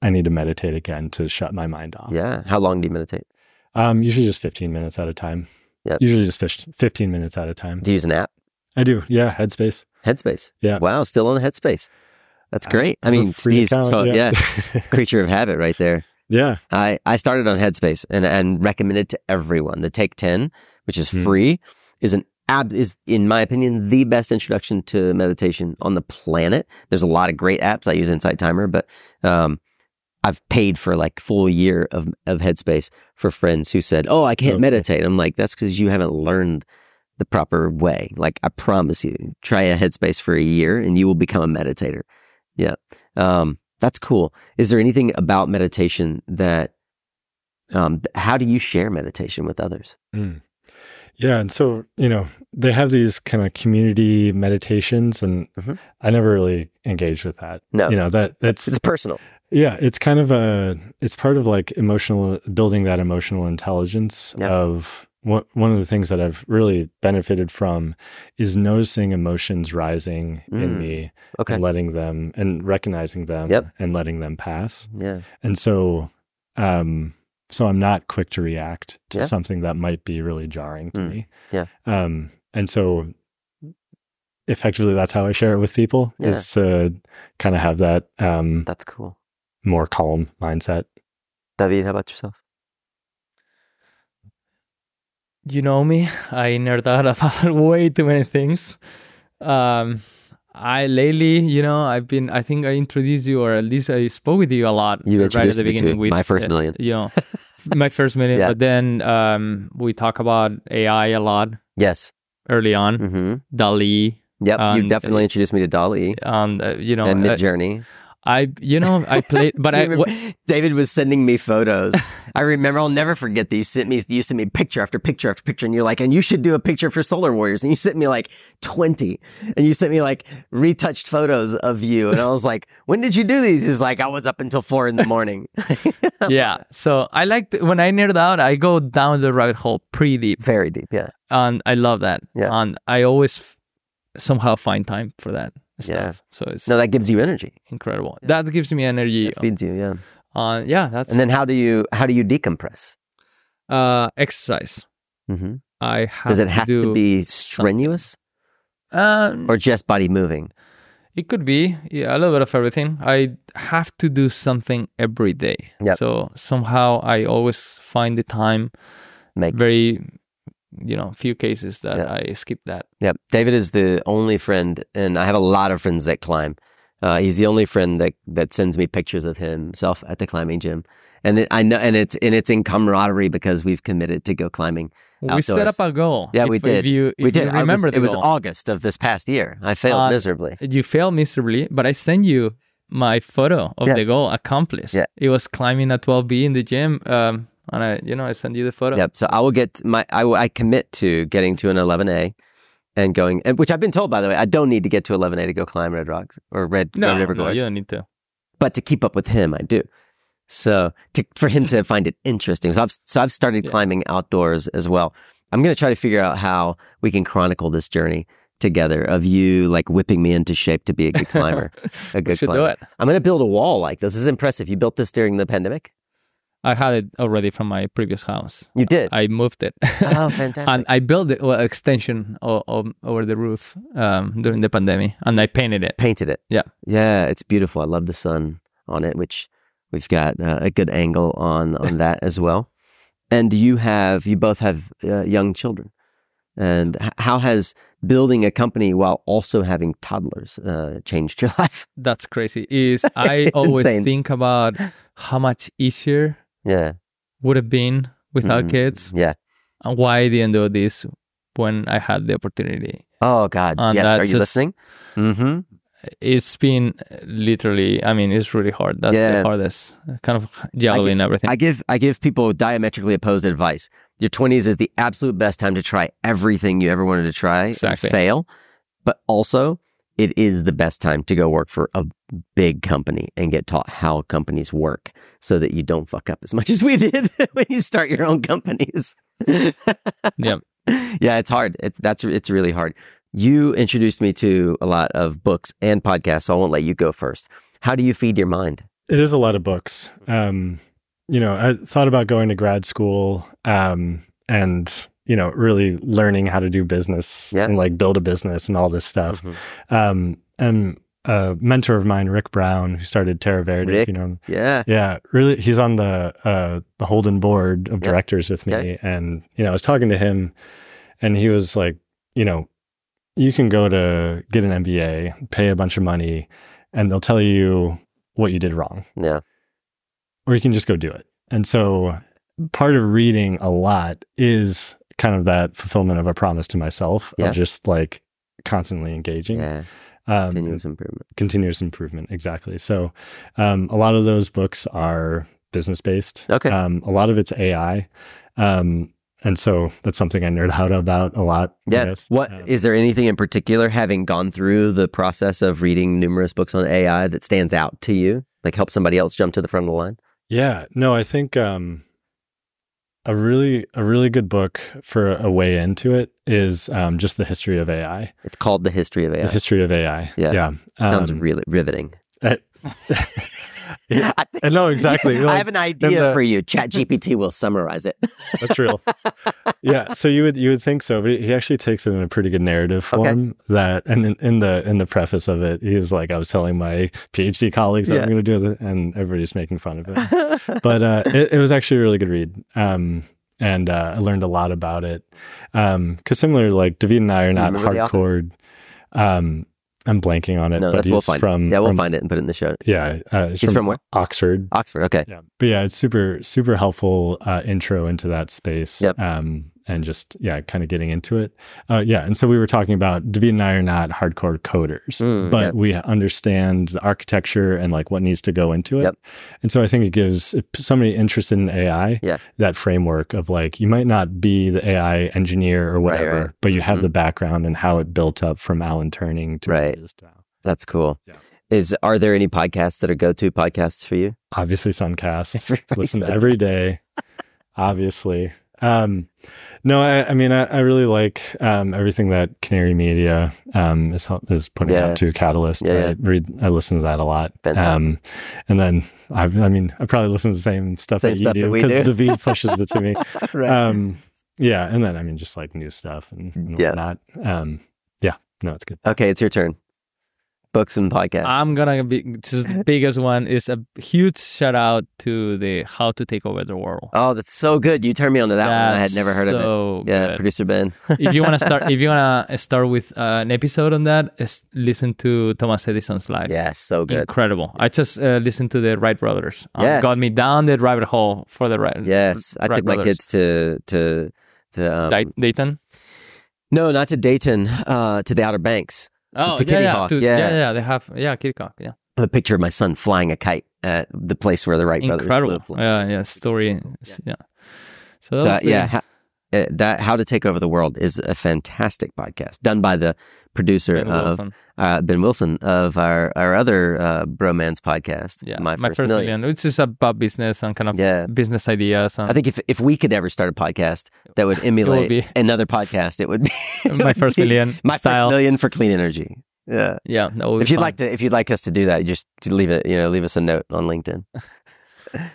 I need to meditate again to shut my mind off. yeah how long do you meditate Um, usually just 15 minutes at a time. Yep. Usually just 15 minutes at a time. do you use an app I do. Yeah. Headspace. Headspace Yeah. wow still on the headspace that's great i a mean he's account, yeah. yeah creature of habit right there yeah. I, I started on Headspace and, and recommended to everyone. The Take 10, which is Hmm. free, is an ab is in my opinion the best introduction to meditation on the planet. There's a lot of great apps. I use Insight Timer, but um, I've paid for like full year of of Headspace for friends who said, "Oh, I can't Okay. meditate." I'm like, "That's because you haven't learned the proper way." Like I promise you, try a Headspace for a year and you will become a meditator. Yeah. Um, that's cool. Is there anything about meditation that, um, how do you share meditation with others? Mm. Yeah. And so, you know, they have these kind of community meditations, and Mhm. I never really engaged with that. No. You know, that that's, It's personal. yeah, it's kind of a, it's part of like emotional, building that emotional intelligence Yeah. of one of the things that I've really benefited from is noticing emotions rising Mm. in me Okay. and letting them and recognizing them Yep. and letting them pass. Yeah. And so, um, so I'm not quick to react to Yeah. something that might be really jarring to Mm. me. Yeah. Um, and so effectively that's how I share it with people Yeah. is to kind of have that, um, That's cool. more calm mindset. David, how about yourself? You know me, I nerd out about way too many things. Um, I lately, you know, I've been. I think I introduced you, or at least I spoke with you a lot You right at the me beginning. with, my first uh, million. You know, my first million. Yeah. But then um, we talk about AI a lot Yes. early on. Mm-hmm. DALL-E, Yep. you Um, definitely introduced me to DALL-E. and uh, you know, and uh, Midjourney. I, you know, I played, but I. What, David was sending me photos. I remember. I'll never forget that you sent me. You sent me picture after picture after picture, and you're like, and you should do a picture for Solar Warriors. And you sent me like twenty, and you sent me like retouched photos of you, and I was like, when did you do these? He's like, I was up until four in the morning. yeah. So I like when I nerd out, I go down the rabbit hole pretty deep. Very deep. Yeah. and I love that. Yeah. And I always somehow find time for that stuff. Yeah. So it's No, that gives you energy. incredible. That gives me energy. It feeds you. Yeah. Uh, yeah, that's And then how do you how do you decompress? uh, exercise. hmm I have Does it have to, do be strenuous Um, or just body moving? it could be yeah, a little bit of everything. I have to do something every day. Yep. So somehow I always find the time. Make Very, you know, few cases that Yeah. I skip that. Yeah, David is the only friend, and I have a lot of friends that climb. Uh, he's the only friend that that sends me pictures of himself at the climbing gym, and it, I know, and it's and it's in camaraderie because we've committed to go climbing. We set up a goal. Yeah, If- we did. If you, if we did. You I was- remember the it was. August of this past year. I failed Uh, miserably. You failed miserably, but I sent you my photo of the goal accomplished. Yeah. It was climbing a 12B in the gym. Um, and I, you know, I send you the photo. Yep. So I will get my I, I commit to getting to an 11A and going, and which I've been told by the way, I don't need to get to 11A to go climb Red Rocks or Red, No, Red River no, Gorge, you don't need to. but to keep up with him, I do. So to, for him to find it interesting, so I've so I've started Yeah. climbing outdoors as well. I'm going to try to figure out how we can chronicle this journey together of you like whipping me into shape to be a good climber, a good should climber. do it. I'm going to build a wall like this. This is impressive. You built this during the pandemic. I had it already from my previous house. You did. I moved it. oh, fantastic. and I built it well, extension o- o- over the roof um, during the pandemic, and I painted it. painted it. Yeah. Yeah, it's beautiful. I love the sun on it, which we've got uh, a good angle on on that as well. And you have you both have uh, young children. And h- how has building a company while also having toddlers uh, changed your life? That's crazy. Is I always insane. think about how much easier Yeah. would have been without Mhm. kids, Yeah. and why I didn't do this when I had the opportunity. Oh God. And yes. Are you just- listening? Mm-hmm. It's been literally, I mean, it's really hard. That's Yeah. the hardest. Kind of juggling everything. I give I give people diametrically opposed advice. Your twenties is the absolute best time to try everything you ever wanted to try Exactly. and fail, but also it is the best time to go work for a big company and get taught how companies work, so that you don't fuck up as much as we did when you start your own companies. yeah. yeah, it's hard. It's that's it's really hard. You introduced me to a lot of books and podcasts, so I won't let you go first. How do you feed your mind? It is a lot of books. Um, you know, I thought about going to grad school um, and, you know, really learning how to do business Yeah. and like build a business and all this stuff. Um, and a mentor of mine, Rick Brown, who started Terra Verde, Rick? you know. Yeah. Yeah, really, he's on the uh, the Holden board of Yeah. directors with me, Okay. and you know, I was talking to him, and he was like, you know, you can go to get an MBA, pay a bunch of money, and they'll tell you what you did wrong, Yeah. or you can just go do it. And so, part of reading a lot is kind of that fulfillment of a promise to myself Yeah. of just like constantly engaging. Yeah. Um, Continuous improvement. continuous improvement exactly so um, a lot of those books are business based Okay. um, a lot of it's ai um, and so that's something i nerd out about a lot Yeah. What is Um, there anything in particular, having gone through the process of reading numerous books on AI, that stands out to you? Like help somebody else jump to the front of the line? yeah no i think um, a really a really good book for a way into it is um, just the history of ai It's called The History of AI. the history of ai Yeah. yeah Sounds Um, really riveting. yeah, I think- I know exactly I have an idea the- for you. Chat GPT will summarize it. That's real. yeah. So you would you would think so, but he- actually takes it in a pretty good narrative Okay. form. That and in, in the in the preface of it, he was like, I was telling my PhD colleagues that Yeah. I'm going to do it, and everybody's making fun of it. but uh, it, it was actually a really good read. Um, and uh, I learned a lot about it. Um, because similar, like David and I are not remember the author? hardcore. Um, I'm blanking on it, no, but we'll find from it. Yeah, we'll from- find it and put it in the show. Yeah, uh, he's, He's from where? Oxford. Oxford. Okay. Yeah. But yeah, it's super, super helpful uh, intro into that space. Yep. Um, and just, yeah, kind of getting into it. Uh, yeah. And so we were talking about David and I are not hardcore coders, Mm, but yep. we understand the architecture and like what needs to go into it. Yep. And so I think it gives somebody interested in AI Yeah. that framework of like, you might not be the AI engineer or whatever, right. but you have Mhm. the background and how it built up from Alan Turing to Right. what it is now. That's cool. Yeah. Is are there any podcasts that are go to podcasts for you? obviously Suncast. Everybody Listen every day. obviously. Um, no, I, I mean, I, I really like um, everything that Canary Media um, is help- is putting Yeah. out to Catalyst. Yeah, yeah. I read, I listen to that a lot. Um, and then I, I mean, I probably listen to the same stuff Same that you that do because. David pushes it to me. right. Um, yeah, and then I mean, just like new stuff and, and Yeah. whatnot. Um, yeah, no, it's good. okay, it's your turn. Books and podcasts. I'm gonna be just the biggest one is a huge shout out to the How to Take Over the World. oh, that's so good. You turned me on to that one. I had never heard of it. so Yeah, good. producer Ben. if you want to start, if you want to start with uh, an episode on that, is listen to Thomas Edison's life. yeah, so good. Incredible. I just uh, listened to the Wright brothers. Um, Yes. Got me down the rabbit hole for the Wright. Yes, I Wright took my kids to to to um, Dayton. no, not to Dayton, uh, to the Outer Banks. So Oh, to yeah, Kitty yeah, Hawk. to- yeah. yeah, yeah. They have, yeah, Kitty Hawk, yeah. A picture of my son flying a kite at the place where the Wright brothers Incredible. Yeah, yeah. Story. Yeah. So, So, those yeah, ha- that How to Take Over the World is a fantastic podcast done by the producer Ben of Wilson. uh, Ben Wilson of our our other uh, bromance podcast. Yeah, my, first, million. which is about business and kind of Yeah. business ideas. And I think if if we could ever start a podcast that would emulate be- another podcast, it would be my first million my style. first million for clean energy. Yeah. Yeah, would be If you'd fun. like to, if you'd like us to do that, just leave it, you know, leave us a note on LinkedIn.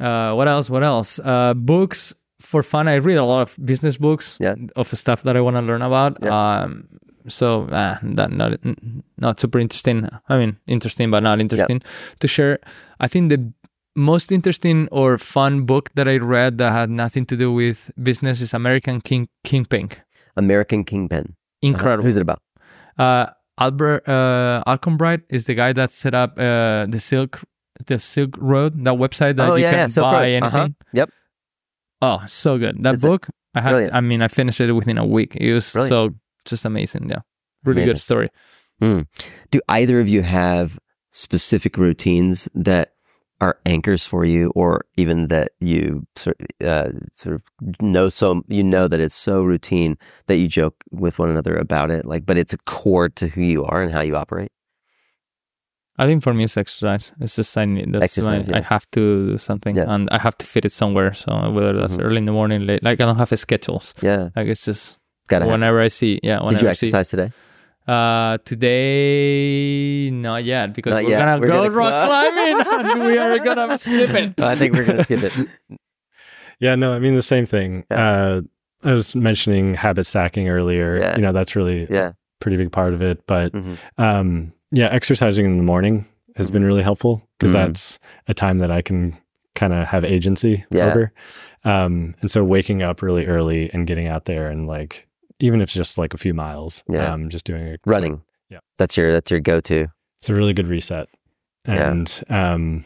Uh, what else? What else? Uh, books for fun. I read a lot of business books Yeah. of the stuff that I want to learn about. Yeah. Um, so uh, that not not super interesting. I mean, interesting but not interesting to share. I think the most interesting or fun book that I read that had nothing to do with business is American King Kingpin. American Kingpin. Uh-huh. Incredible. Who's it about? Uh, Albert uh, Alcombright is the guy that set up uh, the Silk the Silk Road, that website that oh you yeah, can yeah. Buy Road. anything. Uh-huh. Yep. Oh, so good. That Is book, I had. brilliant? I mean, I finished it within a week. It was Brilliant. so just amazing. Yeah, really Amazing. good story. Do either of you have specific routines that are anchors for you, or even that you sort uh, sort of know so you know that it's so routine that you joke with one another about it, like, but it's a core to who you are and how you operate. I think for me, it's exercise. It's just I need that's Exercise, my, yeah. I have to do something, Yeah. and I have to fit it somewhere. So whether that's Mhm. early in the morning, late, like I don't have a schedules. Yeah, Like it's just gotta. Have. whenever I see. Yeah, whenever Did you I see. exercise today? Uh, today, not yet, because Not we're yet. gonna We're go gonna rock climb. climbing and we are gonna skip it. I think we're gonna skip it. Yeah, no, I mean the same thing. Yeah. Uh, I was mentioning habit stacking earlier. Yeah. You know, that's really Yeah. a pretty big part of it. But Mhm. um, yeah, exercising in the morning has been really helpful because Mhm. that's a time that I can kind of have agency Yeah. over. Um, and so waking up really early and getting out there and like, even if it's just like a few miles, Yeah. um, just doing a Running. Yeah. That's your that's your go to. it's a really good reset. Yeah. And um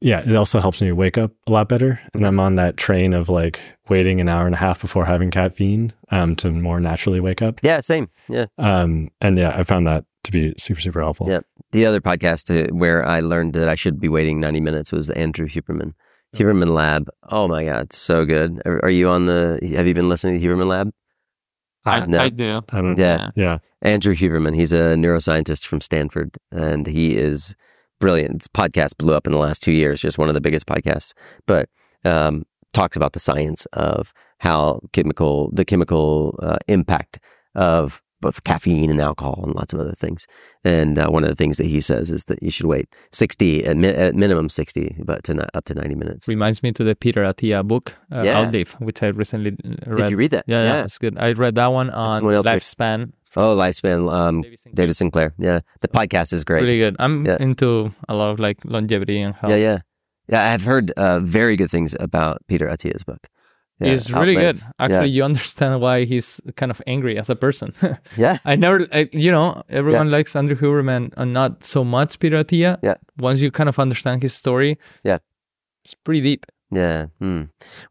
yeah, it also helps me wake up a lot better. And I'm on that train of like waiting an hour and a half before having caffeine um to more naturally wake up. Yeah, same. Yeah. Um and yeah, I found that to be super, super helpful. Yeah. The other podcast uh, where I learned that I should be waiting 90 minutes was Andrew Huberman. Huberman Lab. Oh my God, it's so good. Are, are you on the, have you been listening to Huberman Lab? I, No. I do. I don't Yeah. Yeah. Andrew Huberman. He's a neuroscientist from Stanford and he is brilliant. His podcast blew up in the last two years, just one of the biggest podcasts, but um, talks about the science of how chemical, the chemical uh, impact of both caffeine and alcohol and lots of other things. And uh, one of the things that he says is that you should wait 60, at, mi- at minimum 60, but to not, up to 90 minutes. Reminds me to the Peter Attia book, uh, Yeah. Outlive, which I recently read. Did you read that? Yeah, yeah, it's good. I read that one on someone else read- Lifespan. Oh, Lifespan, um, David Sinclair. David Sinclair. Yeah. The podcast is great. Really good. I'm Yeah. into a lot of like longevity and health. Yeah, yeah, yeah. I've heard uh, very good things about Peter Attia's book. Yeah, He's really Outlive. good. Actually, you understand why he's kind of angry as a person. Yeah, I never, I, you know, everyone likes Andrew Huberman and not so much Peter Attia. Yeah. Once you kind of understand his story, Yeah. it's pretty deep. yeah. Hmm.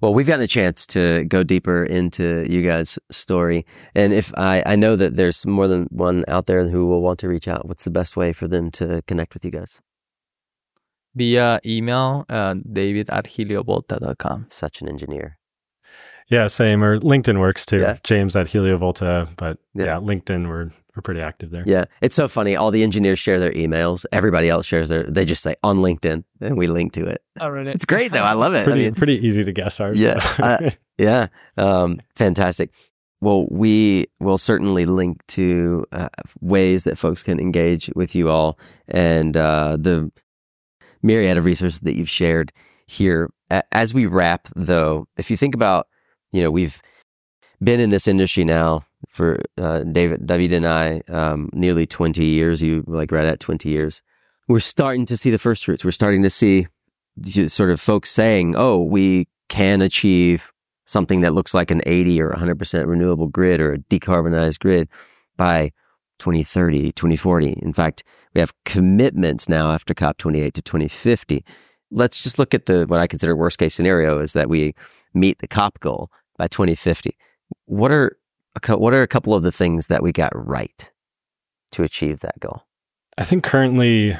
Well, we've gotten a chance to go deeper into you guys' story, and if I I know that there's more than one out there who will want to reach out. What's the best way for them to connect with you guys? Via email, uh, david at heliovolta.com. Such an engineer. Yeah, same. Or LinkedIn works too. Yeah. James at HelioVolta. But Yeah. yeah, LinkedIn we're we're pretty active there. Yeah, it's so funny. All the engineers share their emails. Everybody else shares their. They just say on LinkedIn, and we link to it. Oh, really? It's great though. I love it. I Pretty mean, pretty easy to guess ours. Yeah, uh, Yeah, um, fantastic. Well, we will certainly link to uh, ways that folks can engage with you all and uh, the myriad of resources that you've shared here. A- As we wrap, though, if you think about, you know, we've been in this industry now for uh, David, David and I, um, nearly 20 years. You like right at 20 years. We're starting to see the first fruits. We're starting to see sort of folks saying, "Oh, we can achieve something that looks like an 80 or 100% renewable grid or a decarbonized grid by 2030, 2040. In fact, we have commitments now after COP28 to 2050. Let's just look at the what I consider worst case scenario is that we meet the COP goal by 2050. What are a, what are a couple of the things that we got right to achieve that goal? I think currently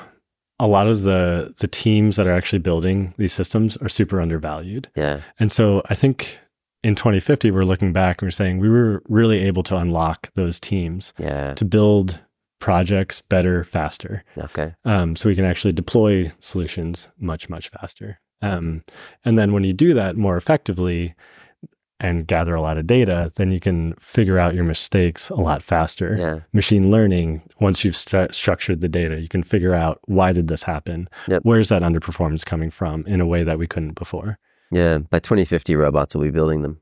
a lot of the the teams that are actually building these systems are super undervalued. Yeah. And so I think in 2050 we're looking back and we're saying we were really able to unlock those teams Yeah. to build projects better faster Okay. um, so we can actually deploy solutions much much faster um, and then when you do that more effectively and gather a lot of data then you can figure out your mistakes a lot faster Yeah. machine learning once you've st- structured the data you can figure out why did this happen Yep. where's that underperformance coming from in a way that we couldn't before Yeah. By 2050, robots will be building them.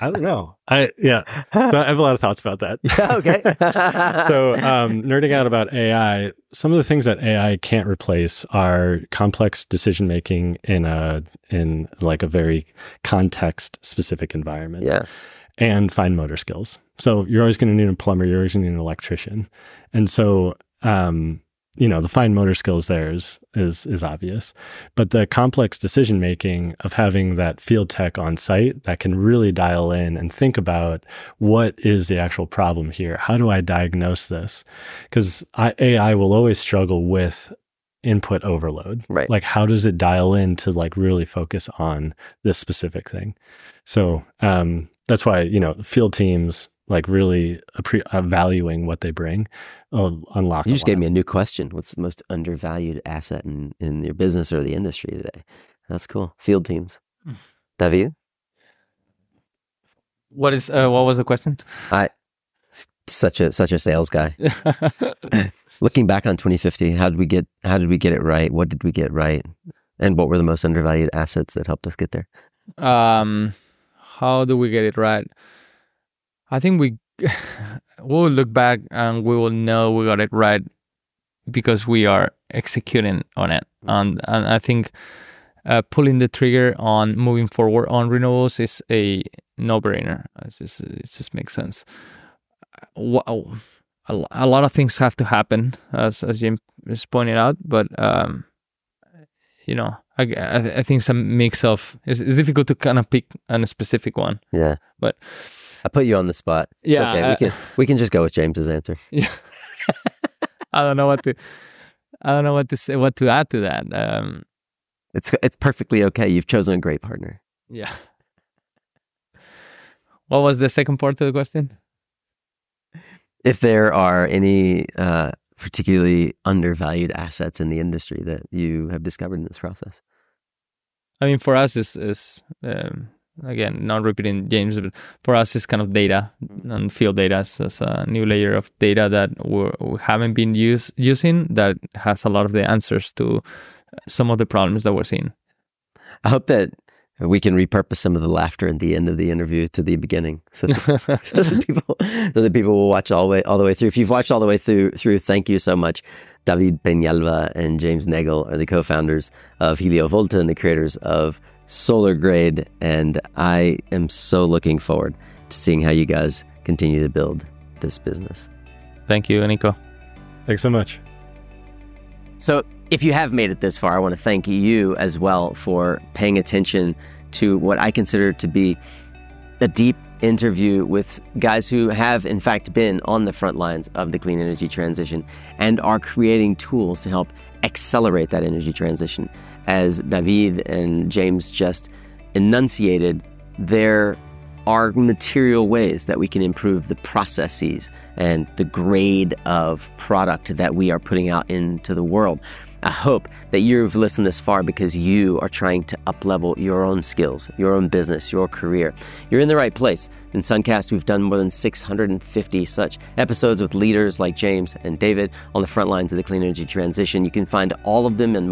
I don't know i yeah so i have a lot of thoughts about that Yeah. Okay. so um, nerding out about ai some of the things that ai can't replace are complex decision making in a in like a very context specific environment yeah. and fine motor skills. So you're always going to need a plumber, you're always going to need an electrician. And so, um, you know, the fine motor skills there is, is, is obvious, but the complex decision making of having that field tech on site that can really dial in and think about what is the actual problem here? How do I diagnose this? Cause AI will always struggle with input overload. Right. Like, how does it dial in to like really focus on this specific thing? So, um, that's why, you know, field teams like really appre- uh, valuing what they bring will unlock. You a just gave me a new question. What's the most undervalued asset in, in your business or the industry today? That's cool. Field teams. Hmm. David? What is uh, what was the question? I s- such a such a sales guy. Looking back on 2050, how did we get how did we get it right? What did we get right? And what were the most undervalued assets that helped us get there? um, how do we get it right? I think we we'll look back and we will know we got it right because we are executing on it. And and I think uh, pulling the trigger on moving forward on renewables is a no-brainer. It just it just makes sense. Wha- A lot of things have to happen, as as Jim is pointing out, but um, you know, I, I, I think some mix of. It's, it's difficult to kind of pick on a specific one, Yeah. but I put you on the spot. It's Yeah, okay. uh, we can we can just go with James's answer. yeah, I don't know what to. I don't know what to say. What to add to that? Um, It's it's perfectly okay. You've chosen a great partner. yeah. What was the second part of the question? If there are any uh, particularly undervalued assets in the industry that you have discovered in this process. I mean, for us, is is um, again not repeating James, but for us, it's kind of data mm-hmm. and field data as, as a new layer of data that we're, we haven't been use, using that has a lot of the answers to some of the problems that we're seeing. I hope that we can repurpose some of the laughter at the end of the interview to the beginning, so that, so that people so that people will watch all the way all the way through. If you've watched all the way through, through, thank you so much. David Penalva and James Nagel are the co-founders of HelioVolta and the creators of SolarGrade, and I am so looking forward to seeing how you guys continue to build this business. Thank you, Aniko. Thanks so much. So, if you have made it this far, I want to thank you as well for paying attention to what I consider to be a deep interview with guys who have, in fact, been on the front lines of the clean energy transition and are creating tools to help accelerate that energy transition. As David and James just enunciated, there are material ways that we can improve the processes and the grade of product that we are putting out into the world. I hope that you've listened this far because you are trying to uplevel your own skills, your own business, your career. You're in the right place. In Suncast, we've done more than 650 such episodes with leaders like James and David on the front lines of the clean energy transition. You can find all of them in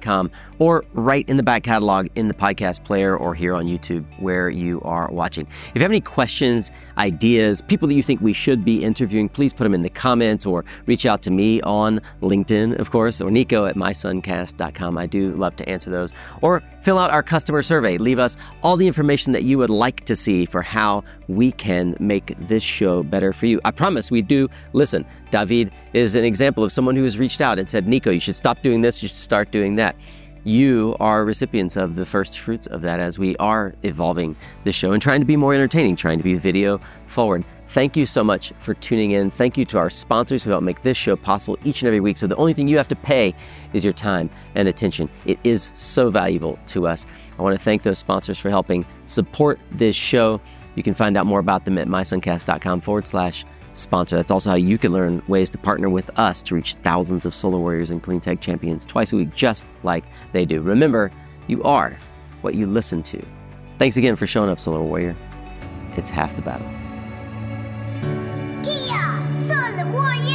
com, or right in the back catalog in the podcast player or here on YouTube where you are watching. If you have any questions, ideas, people that you think we should be interviewing, please put them in the comments or reach out to me on LinkedIn, of course, or Nico at mysuncast.com. I do love to answer those. Or fill out our customer survey. Leave us all the information that you would like to see for how we can make this show better for you. I promise we do listen. David is an example of someone who has reached out and said, Nico, you should stop doing this, you should start doing that you are recipients of the first fruits of that as we are evolving the show and trying to be more entertaining, trying to be video forward. Thank you so much for tuning in. Thank you to our sponsors who help make this show possible each and every week. So the only thing you have to pay is your time and attention. It is so valuable to us. I want to thank those sponsors for helping support this show. You can find out more about them at mysuncast.com forward slash sponsor. That's also how you can learn ways to partner with us to reach thousands of solar warriors and clean tech champions twice a week, just like they do. Remember, you are what you listen to. Thanks again for showing up, Solar Warrior. It's half the battle. 做了我呀。